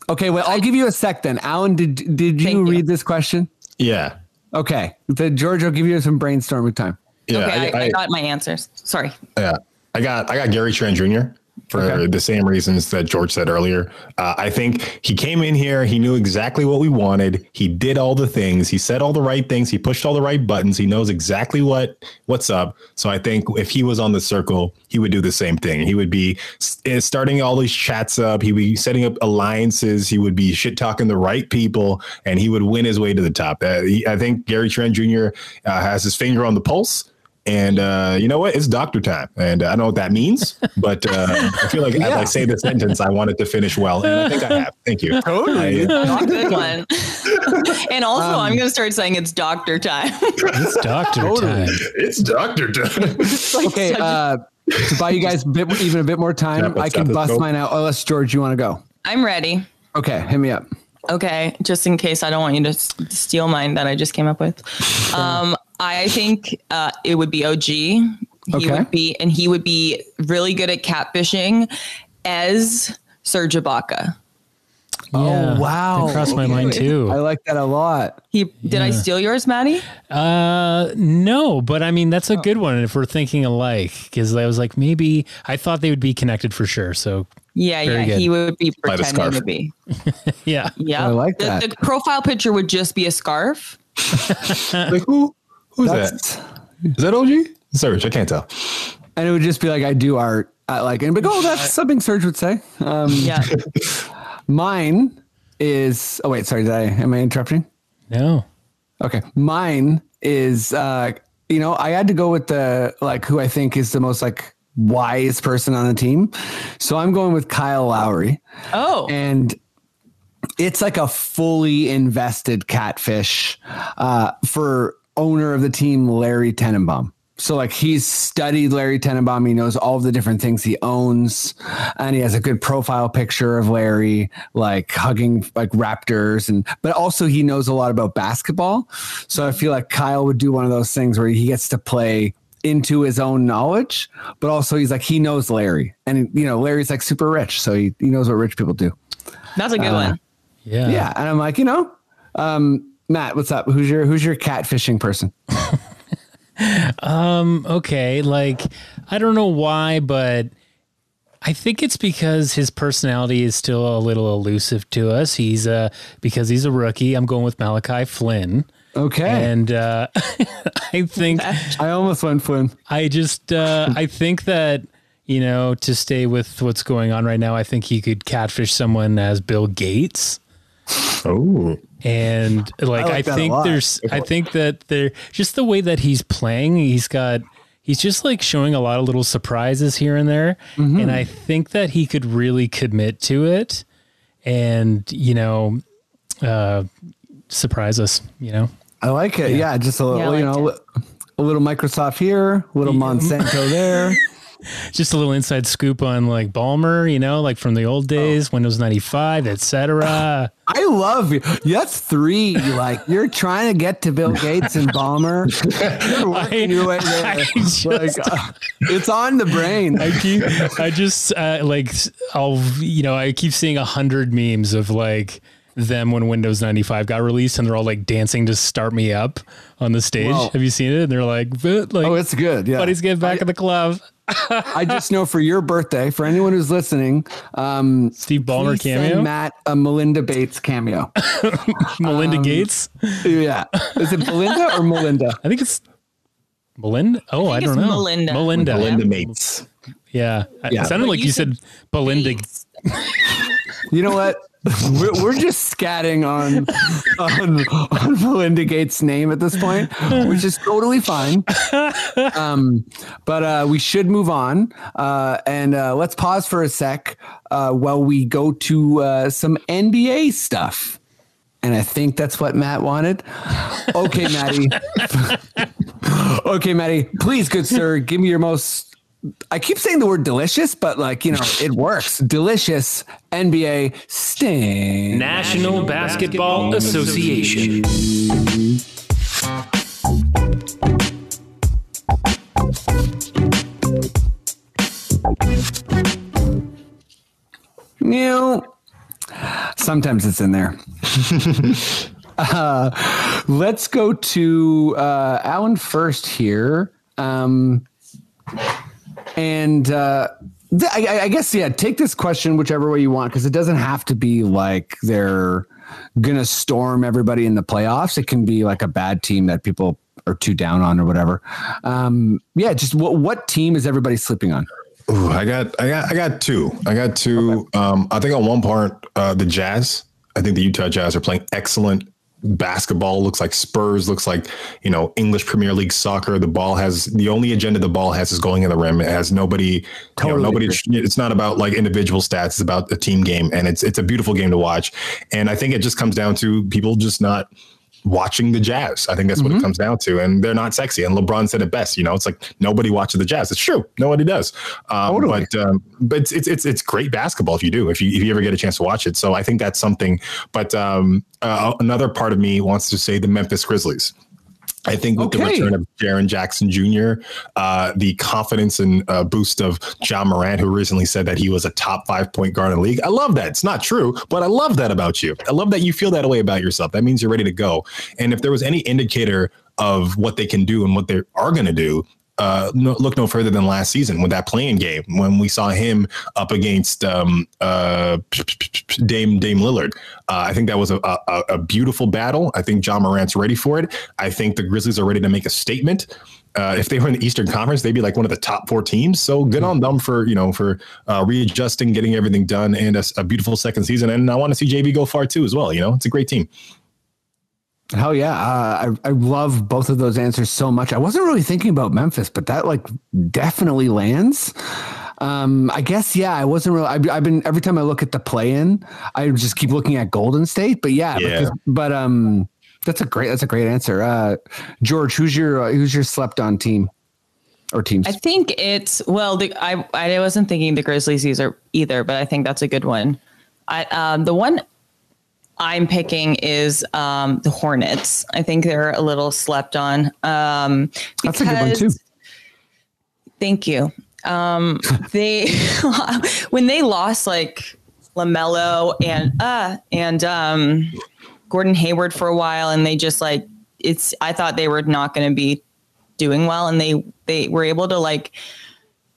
Okay, well, I'll give you a sec then. Alan, did did you Thank you. read this question? Yeah. Okay, then George, I'll give you some brainstorming time. Yeah. okay, I, I, I- got my answers. Sorry. Yeah, I got I got Gary Trent Jr. for Okay. the same reasons that George said earlier. Uh, I think he came in here, he knew exactly what we wanted. He did all the things, he said all the right things, he pushed all the right buttons. He knows exactly what what's up. So I think if he was on the circle, he would do the same thing. He would be eh, starting all these chats up. He would be setting up alliances. He would be shit talking the right people, and he would win his way to the top. Uh, he, I think Gary Trent Jr. Uh, has his finger on the pulse. And uh, you know what? It's doctor time. And uh, I don't know what that means, [LAUGHS] but uh, I feel like as I say the sentence, I want it to finish well. And I think I have. Thank you. Totally. I- That's good one. [LAUGHS] and also, Um, I'm going to start saying it's doctor time. it's doctor Totally. time. it's doctor time. [LAUGHS] It's like Okay, such uh, to buy you guys a bit, even a bit more time, Step- I can bust go. mine out. Unless George, you want to go? I'm ready. Okay, hit me up. Okay, just in case I don't want you to s- steal mine that I just came up with. Um, I think uh, it would be OG. He Okay. would be, and he would be really good at catfishing as Serge Ibaka. Yeah, wow. That crossed my Okay. mind too. I like that a lot. He did I steal yours, Maddie? Uh, no, but I mean that's a good one if we're thinking alike. Because I was like, maybe I thought they would be connected for sure. So Yeah, Very yeah. good. He would be pretending to be. [LAUGHS] yeah, Yeah, I like the, that. The profile picture would just be a scarf. like who? Who's That's that? Is that OG? Serge, I can't tell. and it would just be like I do art. I like and but oh, that's something Serge would say. Um, Yeah. [LAUGHS] mine is. Oh wait, sorry. Did I? Am I interrupting? no, Okay, mine is. uh You know, I had to go with the like who I think is the most like wise person on the team. So I'm going with Kyle Lowry. Oh, and it's like a fully invested catfish uh, for owner of the team, Larry Tenenbaum. So like he's studied Larry Tenenbaum. He knows all of the different things he owns, and he has a good profile picture of Larry, like hugging like Raptors, and but also he knows a lot about basketball. So I feel like Kyle would do one of those things where he gets to play into his own knowledge, but also he's like he knows Larry, and you know Larry's like super rich, so he, he knows what rich people do. that's a good one. yeah, Yeah, and I'm like, you know, um, Matt, what's up? Who's your who's your catfishing person? [LAUGHS] Um, okay. Like I don't know why, but I think it's because his personality is still a little elusive to us. He's uh because he's a rookie. I'm going with Malachi Flynn. Okay, And uh, [LAUGHS] I think [LAUGHS] I almost went Flynn. I just uh, I think that you know to stay with what's going on right now, I think he could catfish someone as Bill Gates. Oh. And like I I, like that a think there's I think that there just the way that he's playing, he's got he's just like showing a lot of little surprises here and there. Mm-hmm. And I think that he could really commit to it and, you know, uh surprise us, you know. I like it. Yeah, just a little, Yeah, you know, a little Microsoft here, a little Monsanto there. [LAUGHS] [LAUGHS] just a little inside scoop on like Ballmer, you know, like from the old days, Windows 95, etc. I [LAUGHS] I love you. That's three. Like you're trying to get to Bill Gates and Ballmer. [LAUGHS] You're working your way there. Just- Like, uh, it's on the brain. I keep, I just uh, like, I'll, you know, I keep seeing a hundred memes of like them when Windows 95 got released and they're all like dancing to start me up on the stage. Well- Have you seen it? And they're like, like, Oh, it's good. Yeah. buddies get back in the club. I just know for your birthday, for anyone who's listening, um, Steve Ballmer please send cameo, Matt a Melinda Bates cameo. [LAUGHS] Melinda um, Gates. yeah. Is it Belinda or Melinda? I think it's Melinda. Oh, I, think don't know. Melinda. Melinda. Linda Mates. Yeah. Yeah. It sounded But like you you said, said Belinda. [LAUGHS] You know what? We're, we're just scatting on, on on Melinda Gates' name at this point, which is totally fine. Um, but uh, we should move on, uh, and uh, let's pause for a sec uh, while we go to uh, some NBA stuff. And I think that's what Matt wanted. Okay, Matty. [LAUGHS] okay, Matty. Please, good sir, give me your most I keep saying the word delicious, but like, you know, [LAUGHS] it works. Delicious NBA sting. National Basketball Association. You know, sometimes it's in there. [LAUGHS] uh, let's go to uh, Alan first here. Um, and uh, th- I, I- guess, yeah, take this question whichever way you want, because it doesn't have to be like they're going to storm everybody in the playoffs. It can be like a bad team that people are too down on or whatever. Um, yeah, just what, what team is everybody sleeping on? Ooh, I got, I got, I got two. I got two. Um, I think on one part, uh, the Jazz. I think the Utah Jazz are playing excellent basketball. Looks like Spurs. Looks like you know English Premier League soccer. The ball has the only agenda the ball has is going in the rim. It has nobody. Totally you know, nobody. It's not about like individual stats. It's about a team game, and it's it's a beautiful game to watch. And I think it just comes down to people just not watching the Jazz. I think that's what it comes down to. And they're not sexy. And LeBron said it best. You know, it's like nobody watches the Jazz. It's true. Nobody does. Um, Totally. But um, but it's, it's it's it's great basketball if you do if you if you ever get a chance to watch it. So I think that's something. But um, uh, another part of me wants to say the Memphis Grizzlies. I think with the return of Jaren Jackson Jr., uh, the confidence and uh, boost of Ja Morant, who recently said that he was a top five point guard in the league. I love that. It's not true, but I love that about you. I love that you feel that way about yourself. That means you're ready to go. And if there was any indicator of what they can do and what they are going to do, uh, no, look no further than last season with that playing game when we saw him up against um, uh, Dame Dame Lillard. Uh, I think that was a, a, a beautiful battle. I think Ja Morant's ready for it. I think the Grizzlies are ready to make a statement. Uh, if they were in the Eastern Conference, they'd be like one of the top four teams. So good on them for you know for uh, readjusting, getting everything done, and a, a beautiful second season. And I want to see JB go far too as well. You know, it's a great team. Hell yeah. Uh, I, I love both of those answers so much. I wasn't really thinking about Memphis, but that like definitely lands. Um, I guess, yeah, I wasn't really, I've, I've been, every time I look at the play in, I just keep looking at Golden State, but yeah, Yeah. because- but, um, that's a great, that's a great answer. Uh, George, who's your, uh, who's your slept on team or teams? I think it's well. The, I I wasn't thinking the Grizzlies either, either, but I think that's a good one. I um, the one I'm picking is um, the Hornets. I think they're a little slept on. Um, That's a good one, too. Thank you. Um, [LAUGHS] they [LAUGHS] when they lost like LaMelo and uh and um, Gordon Hayward for a while, and they just like it's. I thought they were not going to be doing well, and they they were able to like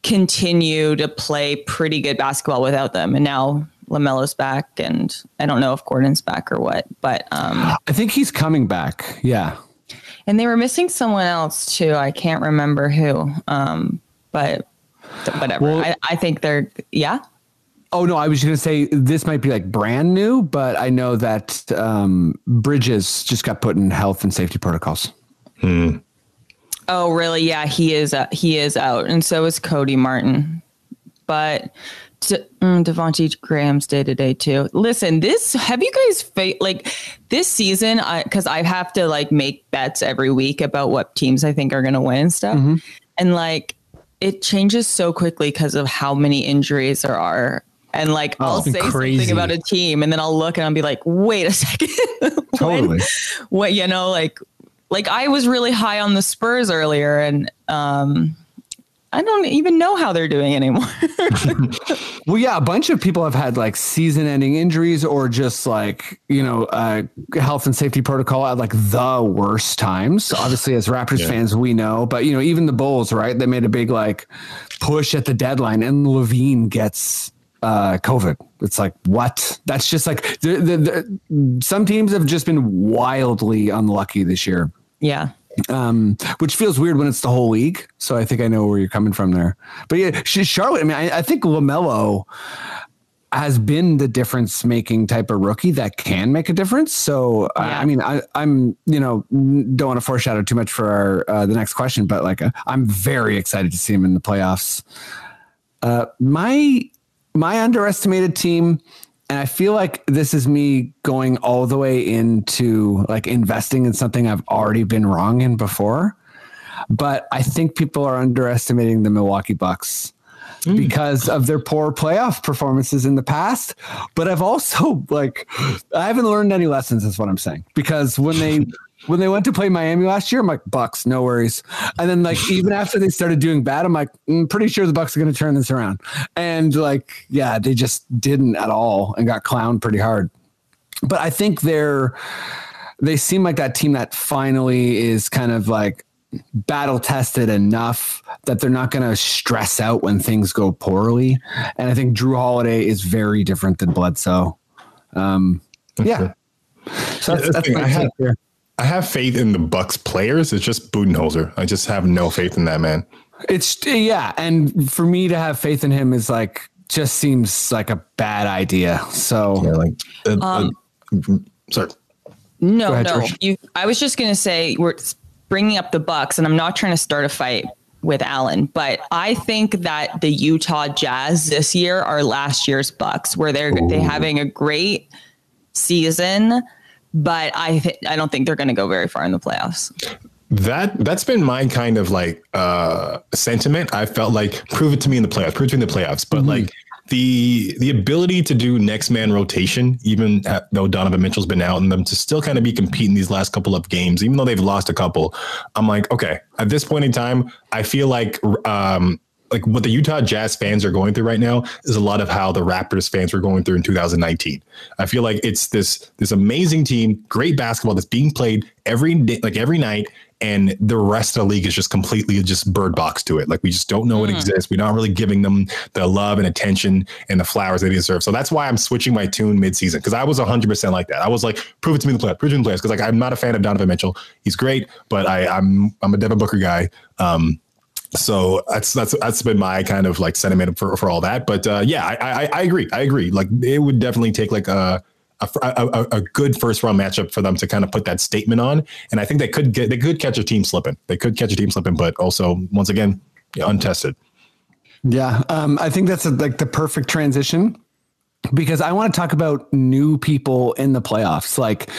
continue to play pretty good basketball without them. And now LaMelo's back, and I don't know if Gordon's back or what, but um, I think he's coming back. Yeah. and they were missing someone else too. I can't remember who, um, but whatever. Well- I, I think they're yeah. Oh no, I was going to say this might be like brand new, but I know that um, Bridges just got put in health and safety protocols. Oh, really? Yeah, he is. Uh, he is out, and so is Cody Martin. But De- mm, Devonte' Graham's day to day too. Listen, this have you guys fa- like this season? I because I have to like make bets every week about what teams I think are going to win and stuff, and like it changes so quickly because of how many injuries there are. And like I'll say crazy. something about a team and then I'll look and I'll be like, wait a second. [LAUGHS] When- Totally. [LAUGHS] what you know, like like I was really high on the Spurs earlier and um I don't even know how they're doing anymore. [LAUGHS] Well, yeah, a bunch of people have had like season-ending injuries or just like you know uh, health and safety protocol at like the worst times. Obviously, as Raptors fans, we know, but you know even the Bulls, right? They made a big like push at the deadline, and LaVine gets uh, COVID. It's like what? That's just like the, the, the, some teams have just been wildly unlucky this year yeah. Um, which feels weird when it's the whole league. So I think I know where you're coming from there. But yeah, Charlotte. I mean, I, I think LaMelo has been the difference making type of rookie that can make a difference. So I, Yeah. I mean, I, I'm you know don't want to foreshadow too much for our, uh, the next question, but like uh, I'm very excited to see him in the playoffs. Uh, my my underestimated team and I feel like this is me going all the way into like investing in something I've already been wrong in before. But I think people are underestimating the Milwaukee Bucks hmm. because of their poor playoff performances in the past. But I've also like I haven't learned any lessons, is what I'm saying. Because when they [LAUGHS] when they went to play Miami last year, I'm like, Bucks, no worries. And then like even [LAUGHS] after they started doing bad, I'm like, I'm pretty sure the Bucks are gonna turn this around. And like, yeah, they just didn't at all and got clowned pretty hard. But I think they're they seem like that team that finally is kind of like battle tested enough that they're not going to stress out when things go poorly. And I think Jrue Holiday is very different than Bledsoe. Um, yeah. So that's, that's my I there. I have faith in the Bucks players. It's just Budenholzer. I just have no faith in that man. It's yeah, and for me to have faith in him is like just seems like a bad idea. So Yeah, like uh, Um, uh, sorry. No, ahead, no. You, I was just going to say we're bringing up the Bucks, and I'm not trying to start a fight with Alan, but I think that the Utah Jazz this year are last year's Bucks, where they're they having a great season, but I th- I don't think they're going to go very far in the playoffs. That that's been my kind of like uh sentiment. I felt like prove it to me in the playoffs, prove it to me in the playoffs. But like the the ability to do next man rotation, even at, though Donovan Mitchell's been out, and them to still kind of be competing these last couple of games, even though they've lost a couple. I'm like, okay, at this point in time, I feel like um like what the Utah Jazz fans are going through right now is a lot of how the Raptors fans were going through in 2019. I feel like it's this this amazing team, great basketball that's being played every day, like every night, and the rest of the league is just completely just bird box to it. Like we just don't know it exists. We're not really giving them the love and attention and the flowers they deserve. So that's why I'm switching my tune midseason because I was 100 percent like that. I was like, prove it to me the player, prove it in the playoffs. Because like I'm not a fan of Donovan Mitchell. He's great, but I, I'm I'm a Devin Booker guy. Um, so that's that's that's been my kind of like sentiment for, for all that. But uh, yeah, I, I I agree. I agree. Like it would definitely take like a a, a a good first round matchup for them to kind of put that statement on. And I think they could get they could catch a team slipping. They could catch a team slipping, but also once again, untested. Yeah, um, I think that's a, like the perfect transition because I want to talk about new people in the playoffs. Like,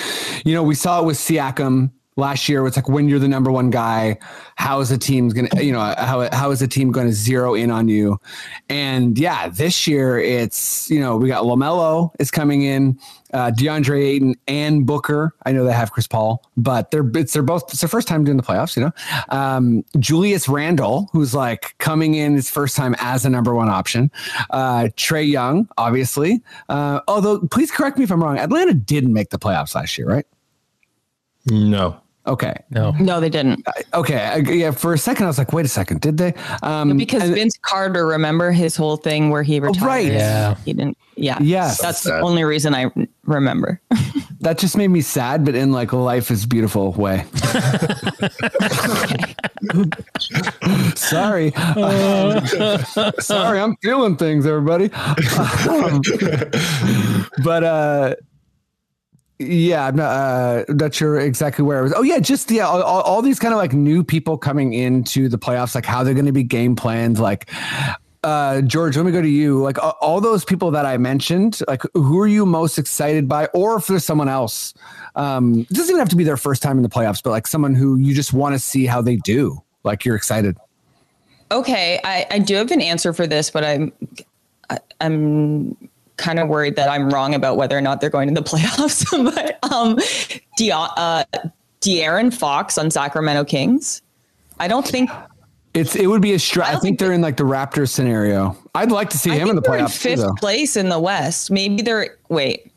you know, we saw it with Siakam last year. It's like when you're the number one guy, how is the team going to, you know, how how is the team going to zero in on you? And yeah, this year it's you know we got LaMelo is coming in, uh, DeAndre Ayton and Booker. I know they have Chris Paul, but they're it's they're both it's their first time doing the playoffs. You know, um, Julius Randle who's like coming in his first time as a number one option. Uh, Trae Young, obviously. Uh, although, please correct me if I'm wrong. Atlanta didn't make the playoffs last year, right? No. Okay. No. No, they didn't. Okay. I, yeah. For a second, I was like, wait a second, did they? Um, Because and- Vince Carter, remember his whole thing where he retired? right. Yeah. He didn't. Yeah. Yes. That's the only reason I remember. [LAUGHS] that just made me sad, but in like a life is beautiful way. [LAUGHS] Sorry. [LAUGHS] Sorry, I'm feeling things, everybody. Um, but uh yeah, I'm not, uh, not sure exactly where I was. Oh yeah, just yeah, all, all- these kind of like new people coming into the playoffs, like how they're going to be game planned. Like, uh, George, let me go to you. Like all, those people that I mentioned, like who are you most excited by, or if there's someone else, um, it doesn't even have to be their first time in the playoffs, but like someone who you just want to see how they do. Like you're excited. Okay, I, I do have an answer for this, but I'm I, I'm kind of worried that I'm wrong about whether or not they're going to the [LAUGHS] playoffs. but um, De- uh, De'Aaron Fox on Sacramento Kings. I don't think It's it would be a stretch. I, don't think think they're in like the Raptors scenario. I'd like to see I him in the they're in playoffs. too, fifth place in the West. Maybe they're wait.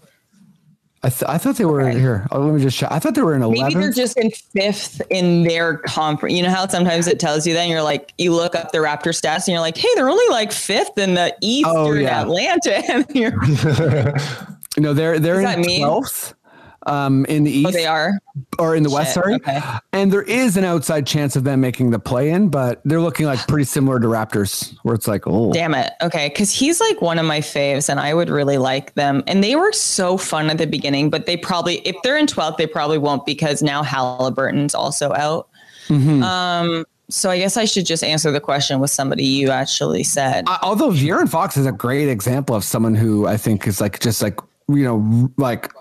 I, th- I thought they were Okay. here. Oh, let me just check. I thought they were in Maybe they're just in fifth in their conference. You know how sometimes it tells you then you're like you look up the Raptor stats and you're like, hey, they're only like fifth in the East Oh, or yeah. Atlanta. [LAUGHS] And you're, [LAUGHS] [LAUGHS] No, they're they're that in twelfth. Um, in the east oh, they are. or in the west, sorry. okay. And there is an outside chance of them making the play in, but they're looking like pretty similar to Raptors, where it's like, oh, Damn it. Okay. Cause he's like one of my faves and I would really like them. And they were so fun at the beginning, but they probably, if they're in 12th, they probably won't because now Halliburton's also out. Mm-hmm. Um, so I guess I should just answer the question with somebody you actually said. Uh, although De'Aaron Fox is a great example of someone who I think is like just like you know like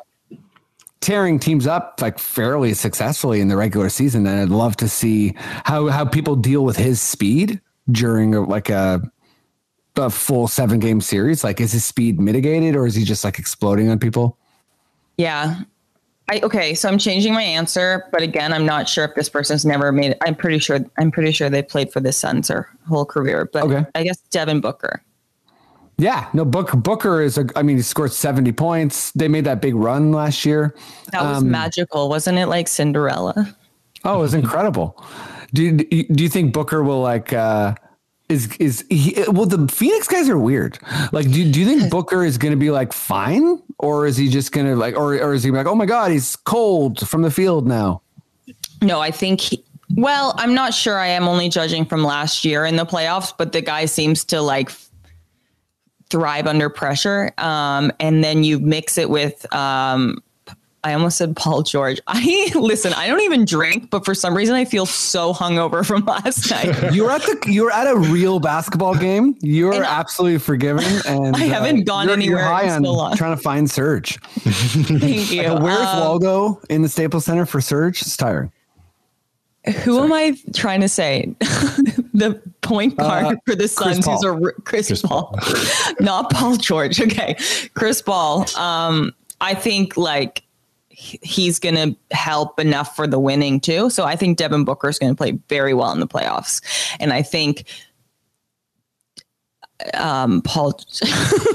tearing teams up like fairly successfully in the regular season, and I'd love to see how how people deal with his speed during a, like a a full seven game series. Like, is his speed mitigated, or is he just like exploding on people? Yeah. I, okay, so I'm changing my answer, but again, I'm not sure if this person's never made it. I'm pretty sure I'm pretty sure they played for the Suns their whole career, but Okay. I guess Devin Booker. Yeah, no. Book Booker is a. I mean, he scored seventy points. They made that big run last year. That was Um, magical, wasn't it? Like Cinderella. Oh, it was incredible. do you, do you think Booker will like uh is is he well the Phoenix guys are weird. Like do, do you think [LAUGHS] Booker is going to be like fine or is he just going to like or or is he like oh my god, he's cold from the field now? No, I think he, well, I'm not sure. I am only judging from last year in the playoffs, but the guy seems to like thrive under pressure. Um, and then you mix it with um I almost said Paul George. [LAUGHS] I listen, I don't even drink, but for some reason I feel so hungover from [LAUGHS] last night. You were at the you were at a real basketball game. You are And- absolutely forgiven [LAUGHS] and uh, I haven't gone you're- you're anywhere high in on so long. trying to find Serge. Thank you. But where's Um, Waldo in the Staples Center for Serge? It's tiring. Who am I trying to say? [LAUGHS] the point guard for the Suns, who's a Paul. r- Chris, Paul, [LAUGHS] not Paul George. Okay, Chris Paul. Um, I think like he's going to help enough for the winning too. So I think Devin Booker is going to play very well in the playoffs, and I think um, Paul.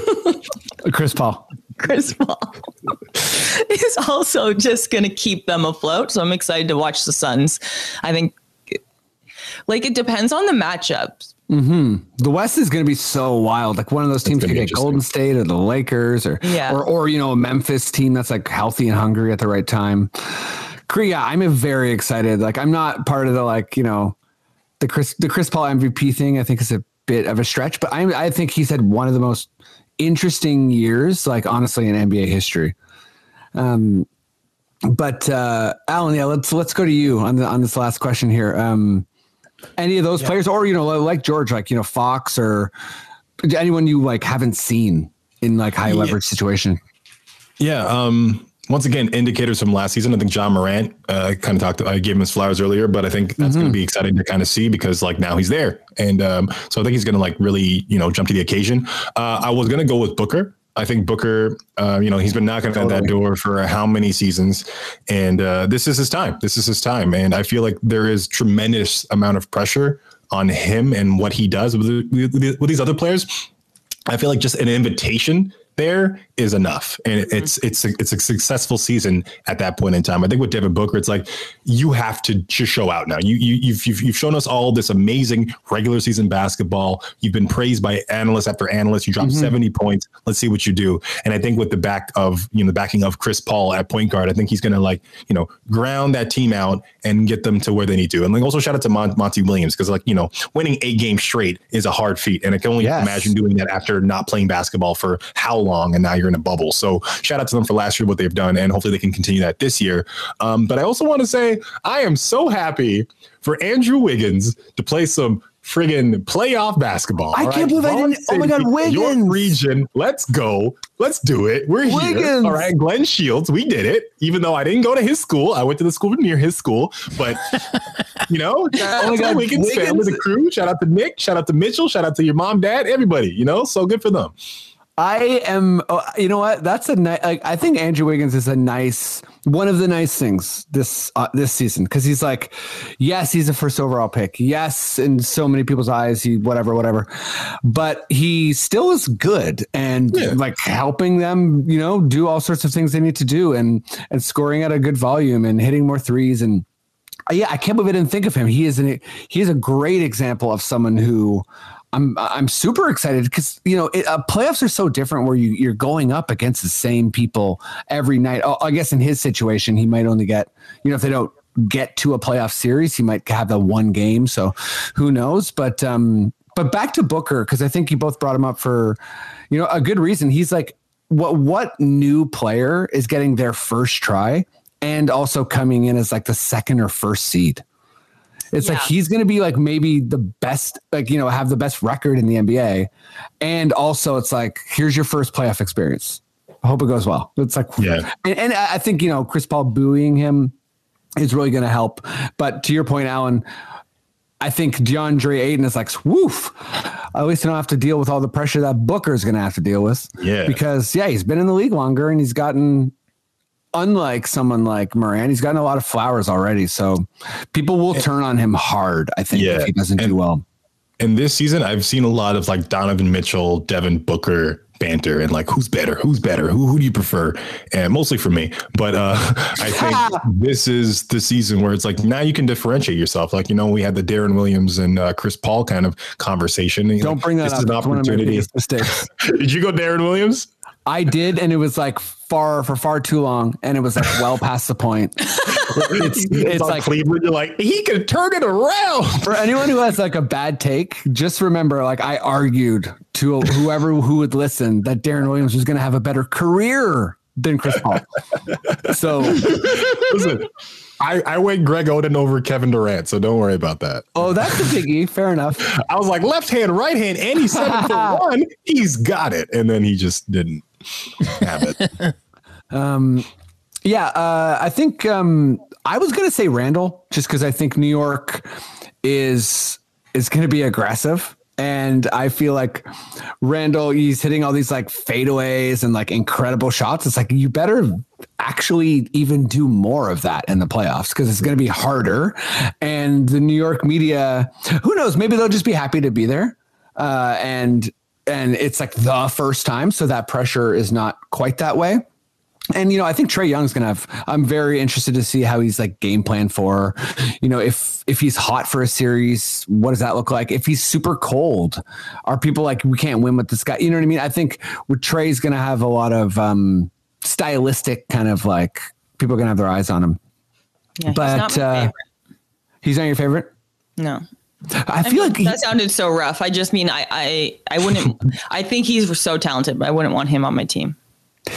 [LAUGHS] Chris Paul. Chris Paul [LAUGHS] is also just going to keep them afloat. So I'm excited to watch the Suns. I think, like, it depends on the matchups. Mm-hmm. The West is going to be so wild. Like one of those teams could get Golden State or the Lakers or Yeah. or or you know a Memphis team that's like healthy and hungry at the right time. Korea, I'm very excited. Like I'm not part of the like you know the Chris the Chris Paul MVP thing. I think is a bit of a stretch, but I I think he's had one of the most interesting years, like honestly in NBA history. Um, but uh, Alan, yeah, let's let's go to you on the on this last question here. Um, any of those players, or you know, like George, like you know, Fox, or anyone you like haven't seen in like high leverage situation. Yeah. Um, once again, indicators from last season. I think Ja Morant uh, kind of talked. I gave him his flowers earlier, but I think that's going to be exciting to kind of see because like now he's there, and um, so I think he's going to like really you know jump to the occasion. Uh, I was going to go with Booker. I think Booker, uh, you know, he's been knocking at that door for how many seasons, and uh, this is his time. This is his time, and I feel like there is tremendous amount of pressure on him and what he does with, with, with these other players. I feel like just an invitation there is enough, and mm-hmm. it's it's a, it's a successful season at that point in time. I think with Devin Booker, it's like you have to just show out now. You you you've you've, you've shown us all this amazing regular season basketball. You've been praised by analyst after analyst. You dropped mm-hmm. seventy points. Let's see what you do. And I think with the back of you know the backing of Chris Paul at point guard, I think he's going to like you know ground that team out and get them to where they need to. And like also shout out to Mon- Monty Williams because like you know winning eight games straight is a hard feat, and I can only Yes. imagine doing that after not playing basketball for how long, and now you're in a bubble. So shout out to them for last year what they've done, and hopefully they can continue that this year. Um, but I also want to say I am so happy for Andrew Wiggins to play some friggin' playoff basketball. I can't believe I didn't- oh my God, Wiggins. Your region. Let's go. Let's do it. We're here. All right. Glen Shields, we did it. Even though I didn't go to his school, I went to the school near his school. But, [LAUGHS] you know, Oh my God, Wiggins, Wiggins- family, the crew. Shout out to Nick. Shout out to Mitchell. Shout out to your mom, dad, everybody. You know, so good for them. I am. Oh, you know what? That's a nice. Like, I think Andrew Wiggins is a nice one of the nice things this uh, this season because he's like, yes, he's a first overall pick. Yes, in so many people's eyes, he whatever, whatever. But he still is good and Yeah. like helping them, you know, do all sorts of things they need to do and and scoring at a good volume and hitting more threes and uh, yeah, I can't believe I didn't think of him. He is an he is a great example of someone who I'm I'm super excited because you know it, uh, playoffs are so different where you you're going up against the same people every night. Oh, I guess in his situation, he might only get you know if they don't get to a playoff series, he might have the one game. So who knows? But um, but back to Booker because I think you both brought him up for you know a good reason. He's like what what new player is getting their first try and also coming in as like the second or first seed. It's like he's going to be like maybe the best, like, you know, have the best record in the NBA. And also, it's like, here's your first playoff experience. I hope it goes well. It's like, Yeah. And, and I think, you know, Chris Paul booing him is really going to help. But to your point, Alan, I think DeAndre Ayton is like, woof. At least I don't have to deal with all the pressure that Booker is going to have to deal with. Yeah. Because, yeah, he's been in the league longer and he's gotten unlike someone like Moran, he's gotten a lot of flowers already. So people will turn on him hard, I think, Yeah. if he doesn't do well. And this season, I've seen a lot of like Donovan Mitchell, Devin Booker banter, and like who's better, who's better, who who do you prefer, and mostly for me. But uh, I think [LAUGHS] this is the season where it's like now you can differentiate yourself. Like you know, we had the Deron Williams and uh, Chris Paul kind of conversation. Don't bring that this up. Is an It's one of opportunity. [LAUGHS] Did you go Deron Williams? I did, and it was like far for far too long, and it was like well past the point. [LAUGHS] It's, it's like Cleveland. You're like he could turn it around. [LAUGHS] for anyone who has like a bad take, just remember, like I argued to whoever who would listen that Deron Williams was going to have a better career than Chris Paul. [LAUGHS] So, Listen, I, I went Greg Oden over Kevin Durant, so don't worry about that. oh, that's a biggie. Fair enough. I was like left hand, right hand, and he's seven for one. He's got it, and then he just didn't have it. Yeah, uh, I think um, I was going to say Randle just because I think New York is is going to be aggressive, and I feel like Randle he's hitting all these like fadeaways and like incredible shots. It's like you better actually even do more of that in the playoffs because it's going to be harder. And the New York media, who knows? Maybe they'll just be happy to be there, uh, and and it's like the first time, so that pressure is not quite that way. And you know, I think Trae Young's gonna have. I'm very interested to see how he's like game plan for. You know, if if he's hot for a series, what does that look like? If he's super cold, are people like we can't win with this guy? You know what I mean? I think with Trae's gonna have a lot of um stylistic kind of like people are gonna have their eyes on him. Yeah, he's But, not my uh. He's not your favorite. No. I feel like he- that sounded so rough. I just mean I I I wouldn't [LAUGHS] I think he's so talented, but I wouldn't want him on my team.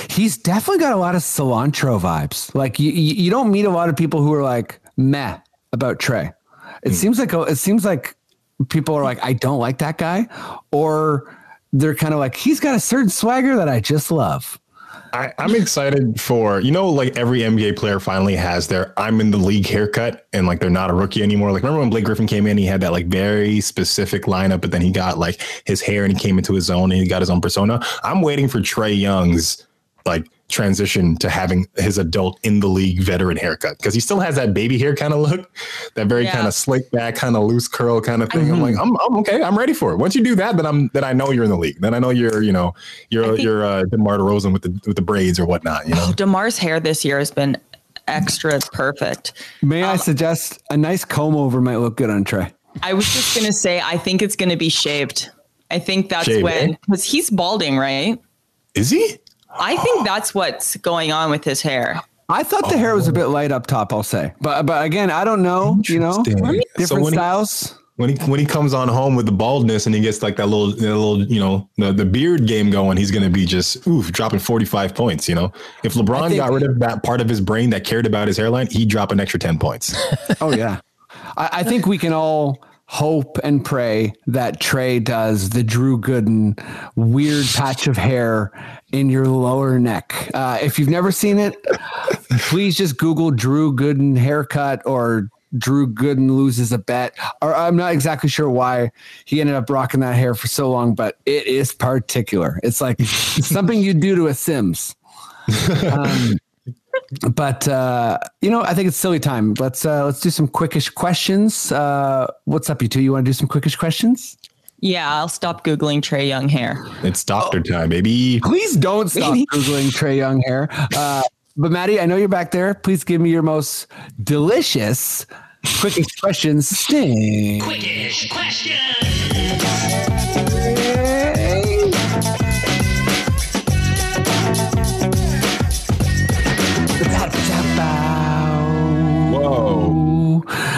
He's definitely got a lot of cilantro vibes. Like you, you, don't meet a lot of people who are like meh about Trae. It hmm. seems like it seems like people are like I don't like that guy, or they're kind of like he's got a certain swagger that I just love. I, I'm excited for you know, like every NBA player finally has their I'm in the league haircut, and like they're not a rookie anymore. Like remember when Blake Griffin came in, he had that like very specific lineup, but then he got like his hair and he came into his own and he got his own persona. I'm waiting for Trae Young's like transition to having his adult in the league veteran haircut because he still has that baby hair kind of look, that very Yeah. kind of slick back, kind of loose curl kind of thing. I'm like, I'm, I'm okay. I'm ready for it. Once you do that, then I'm then I know you're in the league. Then I know you're you know you're think- you're uh, DeMar DeRozan with the with the braids or whatnot. You know. Oh, Demar's hair this year has been extra perfect. May I suggest a nice comb over might look good on Trae? I was just gonna say I think it's gonna be shaved. I think that's Shaved, when eh? because he's balding, right? Is he? I think that's what's going on with his hair. I thought the hair was a bit light up top. I'll say, but but again, I don't know. You know, different So when he- styles. When he when he comes on home with the baldness and he gets like that little that little you know the, the beard game going, he's gonna be just oof dropping forty five points. You know, if LeBron think- got rid of that part of his brain that cared about his hairline, he'd drop an extra ten points. [LAUGHS] Oh yeah, I, I think we can all hope and pray that Trae does the Drew Gooden weird patch of hair in your lower neck. Uh, if you've never seen it, please just Google Drew Gooden haircut or Drew Gooden loses a bet. Or I'm not exactly sure why he ended up rocking that hair for so long, but it is particular. It's like [LAUGHS] something you do to a Sims. [LAUGHS] Um, but uh, you know, I think it's silly time. Let's uh, let's do some quickish questions. Uh, what's up, you two? You want to do some quickish questions? Yeah, I'll stop Googling Trae Young hair. It's doctor time, baby. Please don't stop googling Trae Young hair. Uh, but Maddie, I know you're back there. Please give me your most delicious quickest questions. Sting. Quickish question.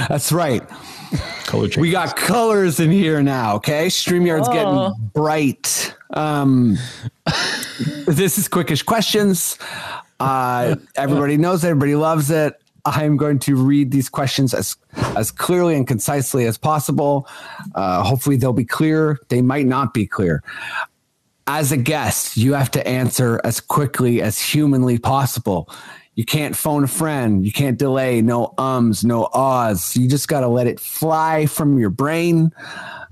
That's right. Color change. We got colors in here now. Okay, StreamYard's Oh. getting bright. Um, this is quickish questions. Uh, everybody knows it. Everybody loves it. I'm going to read these questions as as clearly and concisely as possible. Uh, hopefully, they'll be clear. They might not be clear. As a guest, you have to answer as quickly as humanly possible. You can't phone a friend. You can't delay. No ums, no ahs. You just got to let it fly from your brain.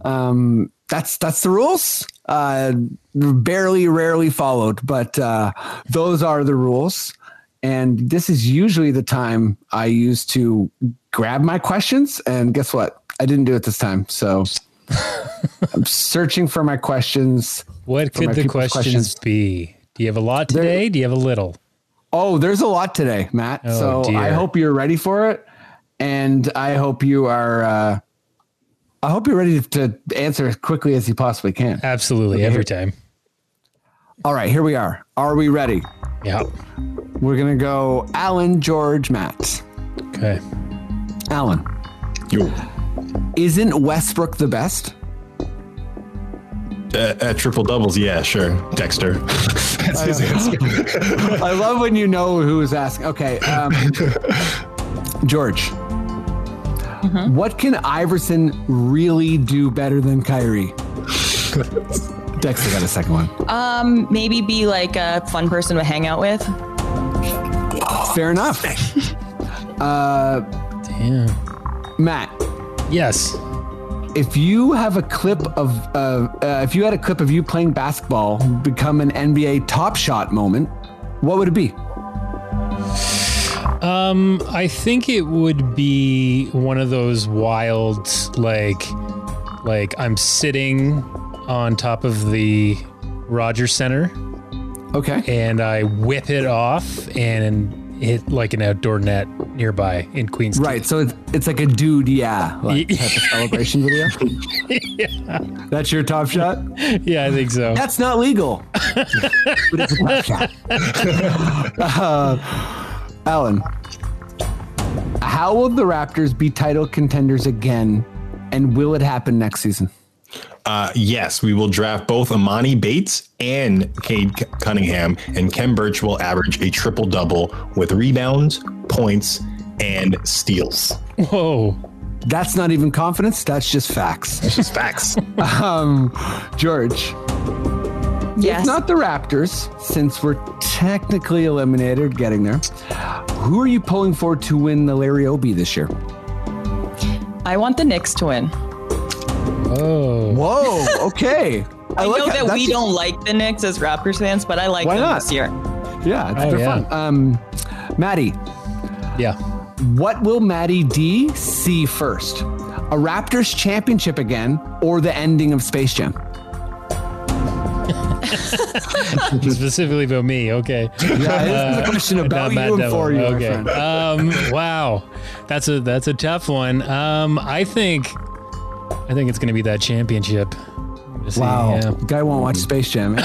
Um, that's that's the rules. Uh, barely, rarely followed, but uh, those are the rules. And this is usually the time I use to grab my questions. And guess what? I didn't do it this time. So [LAUGHS] I'm searching for my questions. What could the people's questions, be? Do you have a lot today? Do you have a little? Oh, there's a lot today, Matt. Oh, so I hope you're ready for it. And I hope you are, uh, I hope you're ready to answer as quickly as you possibly can. Absolutely, every time. All right, here we are. Are we ready? Yeah. We're going to go Alan, George, Matt. Okay. Alan, Yo. isn't Westbrook the best? Uh, uh, triple doubles, yeah, sure. Dexter. [LAUGHS] That's his answer. I love when you know who is asking. Okay. Um, George, what can Iverson really do better than Kyrie? Dexter got a second one. Um, maybe be like a fun person to hang out with. Fair enough. [LAUGHS] Damn. Matt, Yes. If you have a clip of, uh, uh, if you had a clip of you playing basketball become an NBA Top Shot moment, what would it be? Um, I think it would be one of those wild, like, like I'm sitting on top of the Rogers Center Okay. and I whip it off and hit like an outdoor net nearby in Queens. Right. So it's, it's like a dude, yeah, like [LAUGHS] type of celebration video. [LAUGHS] That's your top shot? Yeah, I think so. That's not legal. [LAUGHS] but it's a top shot. uh, Alan, how will the Raptors be title contenders again? And will it happen next season? Uh, yes, we will draft both Emoni Bates and Cade Cunningham, and Khem Birch will average a triple double with rebounds, points, and steals. Whoa. That's not even confidence. That's just facts. It's just facts. [LAUGHS] Um, George, Yes. if not the Raptors, since we're technically eliminated, getting there, who are you pulling for to win the Larry O'B this year? I want the Knicks to win. Oh. Whoa. Okay. [LAUGHS] I, like know how- that we don't like the Knicks as Raptors fans, but I like Why them not? this year. Yeah, it's Oh, they're yeah. fun. Um, Maddie, Yeah. what will Maddie D see first? A Raptors championship again or the ending of Space Jam? [LAUGHS] Specifically about me. Okay. Yeah, this is a question about Not you and Devil. for you, my okay. friend. Um, wow, that's a that's a tough one. Um, I think, I think it's going to be that championship. Just see, Wow. yeah. Guy won't watch Space Jam. eh?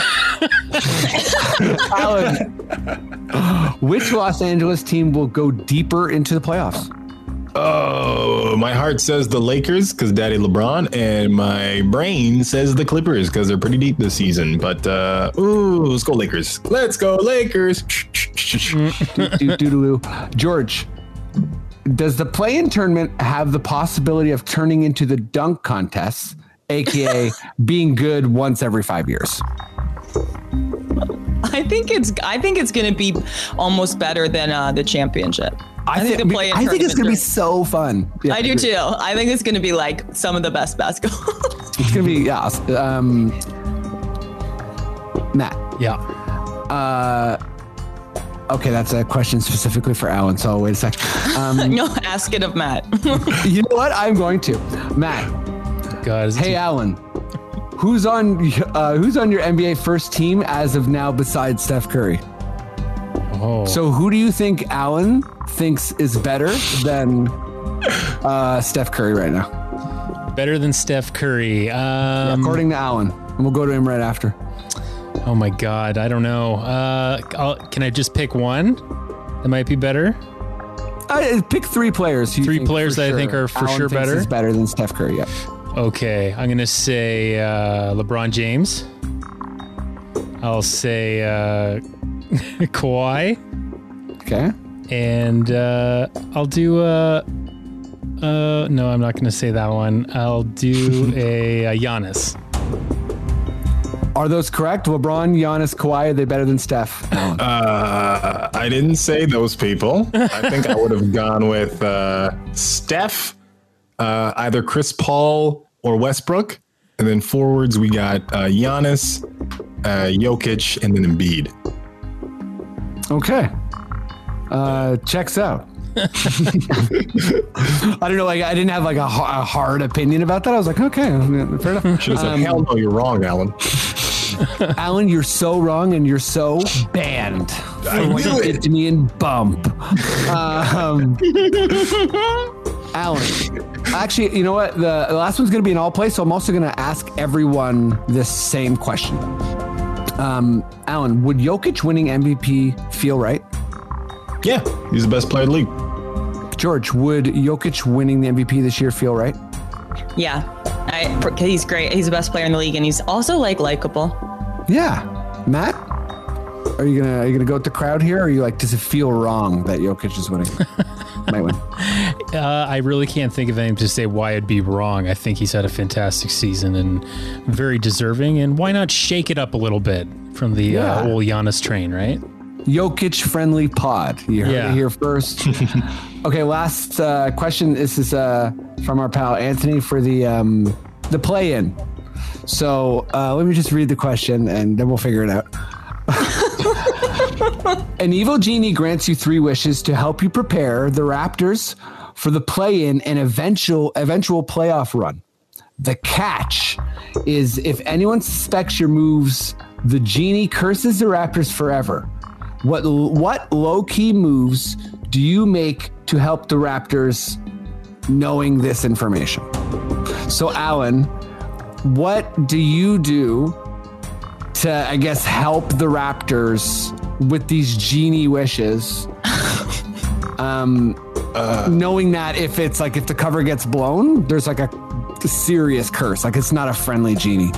[LAUGHS] Alan, which Los Angeles team will go deeper into the playoffs? oh, my heart says the Lakers because Daddy LeBron, and my brain says the Clippers because they're pretty deep this season. But uh, ooh, let's go Lakers. Let's go Lakers. [LAUGHS] George, does the play-in tournament have the possibility of turning into the dunk contest, aka [LAUGHS] being good once every five years? I think it's I think it's going to be almost better than uh, the championship. I, think think the play-in I think it's gonna be so fun. Yeah, I do agree. too. I think it's going to be like some of the best basketball. [LAUGHS] It's gonna be yeah. Um, Matt. Yeah. Okay, that's a question specifically for Alan. So wait a sec. Um, [LAUGHS] no, ask it of Matt. [LAUGHS] you know what? I'm going to Matt. God. Is it Hey, Alan. Who's on [LAUGHS] uh, Who's on your NBA first team as of now besides Steph Curry? oh. So who do you think Alan thinks is better than uh, Steph Curry right now? better than Steph Curry. Um, According to Alan, and we'll go to him right after. Oh my God. I don't know. Uh, I'll, can I just pick one? That might be better. Uh, pick three players. Three players that I think are for sure better? Is better than Steph Curry. Yeah. Okay, I'm gonna say uh, LeBron James. I'll say uh, [LAUGHS] Kawhi, Okay. and uh, I'll do. Uh, uh, no, I'm not gonna say that one. I'll do [LAUGHS] a, a Giannis. Are those correct? LeBron, Giannis, Kawhi. Are they better than Steph? Uh, I didn't say those people. I think I would have gone with uh, Steph, uh, either Chris Paul or Westbrook. And then forwards, we got uh, Giannis, uh, Jokic, and then Embiid. Okay. Uh, checks out. [LAUGHS] I don't know. Like, I didn't have like a, a hard opinion about that. I was like, okay, fair enough. Should have said, Um, hell no, you're wrong, Alan. [LAUGHS] Alan, you're so wrong, and you're so banned for I what knew you it. did to me in bump. Um, [LAUGHS] Alan, actually, you know what? The, the last one's going to be an all play, so I'm also going to ask everyone this same question. Um, Alan, would Jokic winning MVP feel right? Yeah, he's the best player in the league. George, would Jokic winning the MVP this year feel right? yeah, I, he's great. He's the best player in the league, and he's also like likable. Yeah, Matt. Are you gonna are you gonna go with the crowd here? Or are you like, does it feel wrong that Jokic is winning? [LAUGHS] Might win. Uh, I really can't think of anything to say why it'd be wrong. I think he's had a fantastic season and very deserving. And why not shake it up a little bit from the Yeah. uh, old Giannis train, right? Jokic friendly pod. You heard Yeah. it here first. [LAUGHS] okay, last uh, question. This is uh, from our pal Anthony for the um, the play in. So uh, let me just read the question and then we'll figure it out. [LAUGHS] An evil genie grants you three wishes to help you prepare the Raptors for the play in and eventual eventual playoff run. The catch is if anyone suspects your moves, the genie curses the Raptors forever. What what low key moves do you make to help the Raptors knowing this information? So, Alan, what do you do to, I guess, help the Raptors with these genie wishes? [LAUGHS] um, knowing that if it's like if the cover gets blown, there's like a serious curse. Like it's not a friendly genie.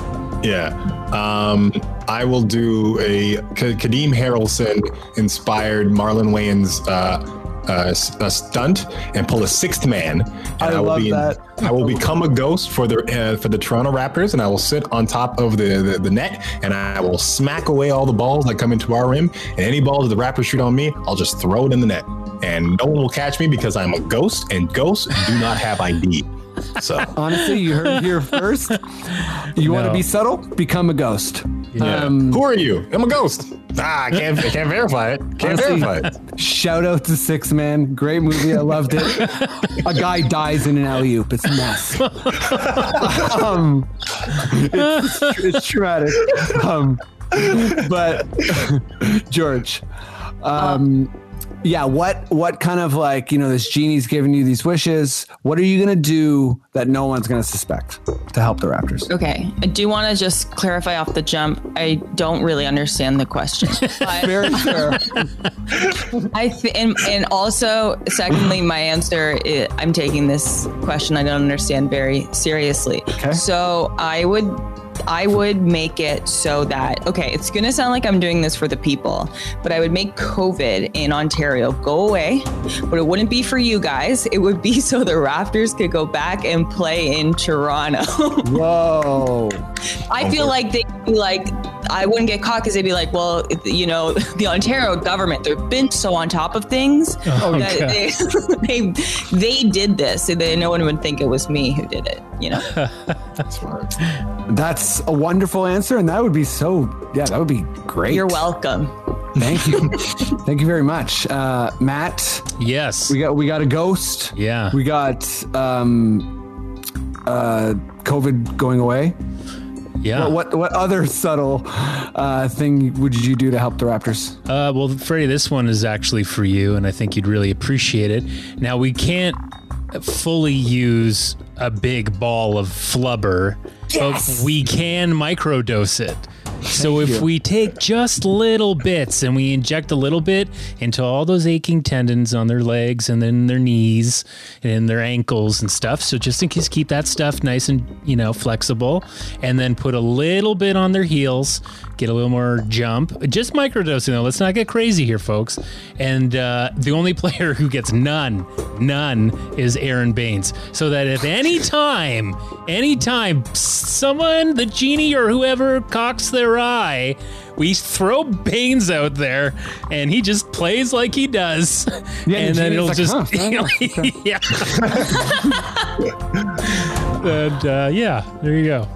Yeah. Um, I will do a K- Kadeem Hardison inspired Marlon Wayans uh, uh, s- a stunt and pull a sixth man. And I will love be that. I will become a ghost for the uh, for the Toronto Raptors, and I will sit on top of the, the the net, and I will smack away all the balls that come into our rim. And any balls that the Raptors shoot on me, I'll just throw it in the net, and no one will catch me because I'm a ghost, and ghosts do not have ID. So [LAUGHS] Honestly, you heard it here first. You want to be subtle? Become a ghost. Yeah. Um, Who are you? I'm a ghost. Ah, I can't, I can't verify it. Can't Honestly- verify it. Shout out to Sixth Man. Great movie. I loved it. a guy dies in an alley oop. It's a mess. [LAUGHS] um, it's, it's traumatic. Um, but [LAUGHS] George, um, yeah, what what kind of like you know this genie's giving you these wishes? What are you gonna do that no one's gonna suspect to help the Raptors? Okay, I do want to just clarify off the jump. I don't really understand the question. [LAUGHS] Very fair. [LAUGHS] I th- and, and also, secondly, my answer is, I'm taking this question I don't understand very seriously. Okay. So I would I would make it so that okay, it's gonna sound like I'm doing this for the people, but I would make COVID in Ontario go away. But it wouldn't be for you guys. It would be so the Raptors could go back and play in Toronto. [LAUGHS] Whoa. I feel like they'd be like, I wouldn't get caught because they'd be like, well, you know, [LAUGHS] the Ontario government, they've been so on top of things [LAUGHS] Oh, that God. they, [LAUGHS] they they did this, so that no one would think it was me who did it. You know, That's a wonderful answer. And that would be so, yeah, that would be great. you're welcome. Thank you. Thank you very much. Uh, Matt, Yes. we got, we got a ghost. Yeah. We got, um, uh, COVID going away. Yeah. What, what, what other [LAUGHS] subtle, uh, thing would you do to help the Raptors? Uh, well, Freddie, this one is actually for you, and I think you'd really appreciate it. Now, we can't fully use a big ball of flubber, but we can microdose it. So if we take just little bits and we inject a little bit into all those aching tendons on their legs and then their knees and their ankles and stuff. So just in case keep that stuff nice and you know flexible and then put a little bit on their heels, get a little more jump. Just microdosing though. Let's not get crazy here, folks. And uh, the only [LAUGHS] player who gets none, none is Aron Baynes. So that if any time, any time someone, the genie or whoever cocks their eye, we throw Baynes out there and he just plays like he does. [LAUGHS] Yeah, and the then it'll genie's just like, [LAUGHS] yeah. [LAUGHS] and uh, yeah, there you go.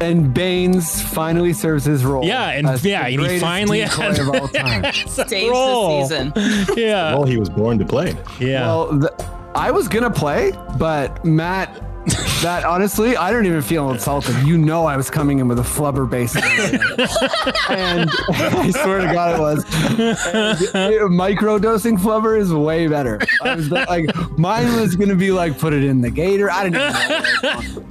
And Baynes finally serves his role. Yeah, and- yeah, and he finally decoy had- of all time. Saves Roll. the season. Yeah. Well, he was born to play. yeah. Well, th- I was gonna play, but Matt, that honestly, I don't even feel insulted. You know, I was coming in with a flubber base, and I swear to God, it was. Micro dosing flubber is way better. I was like, mine was gonna be like, put it in the gator. I don't know.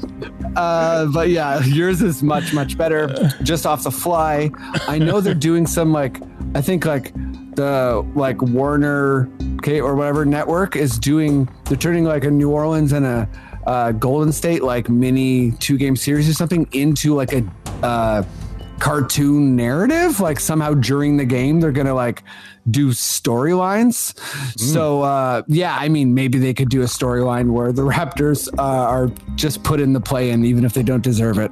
Uh, but yeah, yours is much much better. Just off the fly, I know they're doing some like I think like the like Warner okay or whatever network is doing. They're turning like a New Orleans and a uh, Golden State like mini two game series or something into like a uh, cartoon narrative. Like somehow during the game they're gonna like do storylines. So uh, yeah, I mean maybe they could do a storyline where the Raptors uh, are just put in the play in even if they don't deserve it.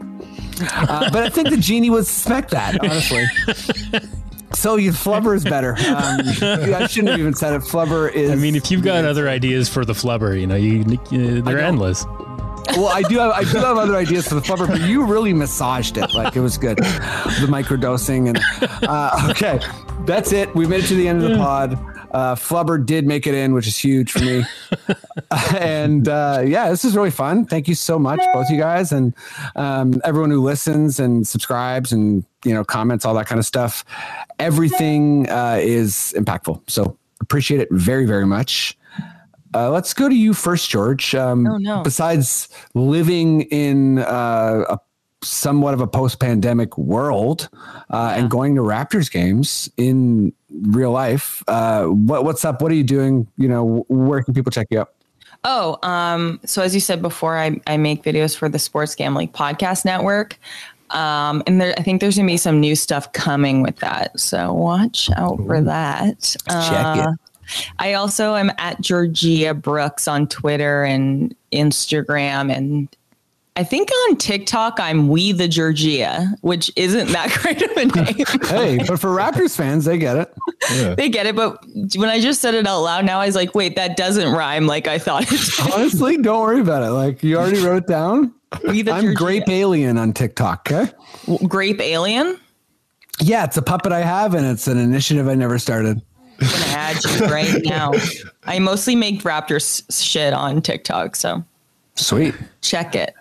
Uh, but I think the genie would suspect that honestly. [LAUGHS] So you flubber is better. [LAUGHS] Um, I shouldn't have even said it. Flubber is. I mean, if you've got other ideas for the flubber, you know, you, you they're endless. Well, I do have I do have other ideas for the flubber, but you really massaged it. Like it was good. The microdosing and uh, okay, that's it. We made it to the end of the pod. Uh, flubber did make it in, which is huge for me. [LAUGHS] and uh, yeah, this is really fun. Thank you so much, both you guys, and um, everyone who listens and subscribes and you know comments, all that kind of stuff. Everything uh, is impactful. So appreciate it very, very much. Uh, let's go to you first, George. Um, Oh, no. Besides living in uh, a somewhat of a post-pandemic world uh, and going to Raptors games in real life, uh, what, what's up? What are you doing? You know, where can people check you out? Oh, um, so as you said before, I, I make videos for the Sports Gambling Podcast Network. Um, and there, I think there's gonna be some new stuff coming with that. So watch out for that. Check it. I also am at Georgia Brooks on Twitter and Instagram and I think on TikTok I'm We the Georgia, which isn't that [LAUGHS] great of a name. Hey, but for Raptors fans, they get it. Yeah. they get it, but when I just said it out loud, now I was like, wait, that doesn't rhyme like I thought it did. Honestly, don't worry about it. Like you already wrote it down. We the I'm Georgia. Grape Alien on TikTok. Okay. Grape Alien. Yeah, it's a puppet I have, and it's an initiative I never started. I'm gonna add you right [LAUGHS] now. I mostly make Raptors shit on TikTok, so Sweet. check it.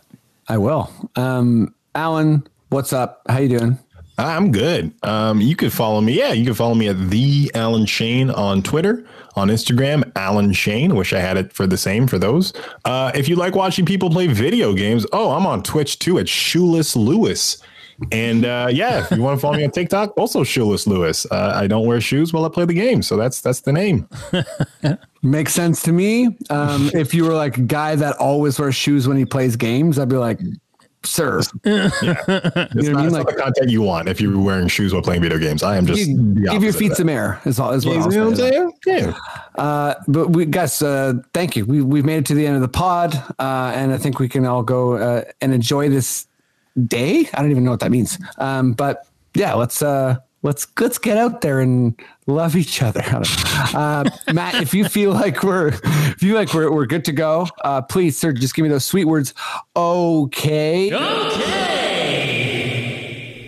I will. Um, Alan, what's up? How you doing? I'm good. Um, you could follow me. Yeah, you can follow me at the Alan Shane on Twitter, on Instagram, Alan Shane. Wish I had it for the same for those. Uh, if you like watching people play video games, oh, I'm on Twitch too at Shoeless Lewis. And uh, yeah, if you want to follow me on TikTok, also Shoeless Lewis. Uh, I don't wear shoes while I play the game, so that's that's the name. [LAUGHS] Makes sense to me. Um, if you were like a guy that always wears shoes when he plays games, I'd be like, sir. It's [LAUGHS] You know what I mean? not Like- the content you want if you're wearing shoes while playing video games. I am just You- give your feet some air. Is all. Is what You I'll know what I'm saying? Yeah. Uh, but we guys, uh, thank you. We we've made it to the end of the pod, uh, and I think we can all go uh, and enjoy this day. I don't even know what that means. Um, but yeah, let's uh, let's let's get out there and love each other. [LAUGHS] Uh, Matt, if you feel like we're if you like we're we're good to go, uh, please, sir, just give me those sweet words. Okay. Okay.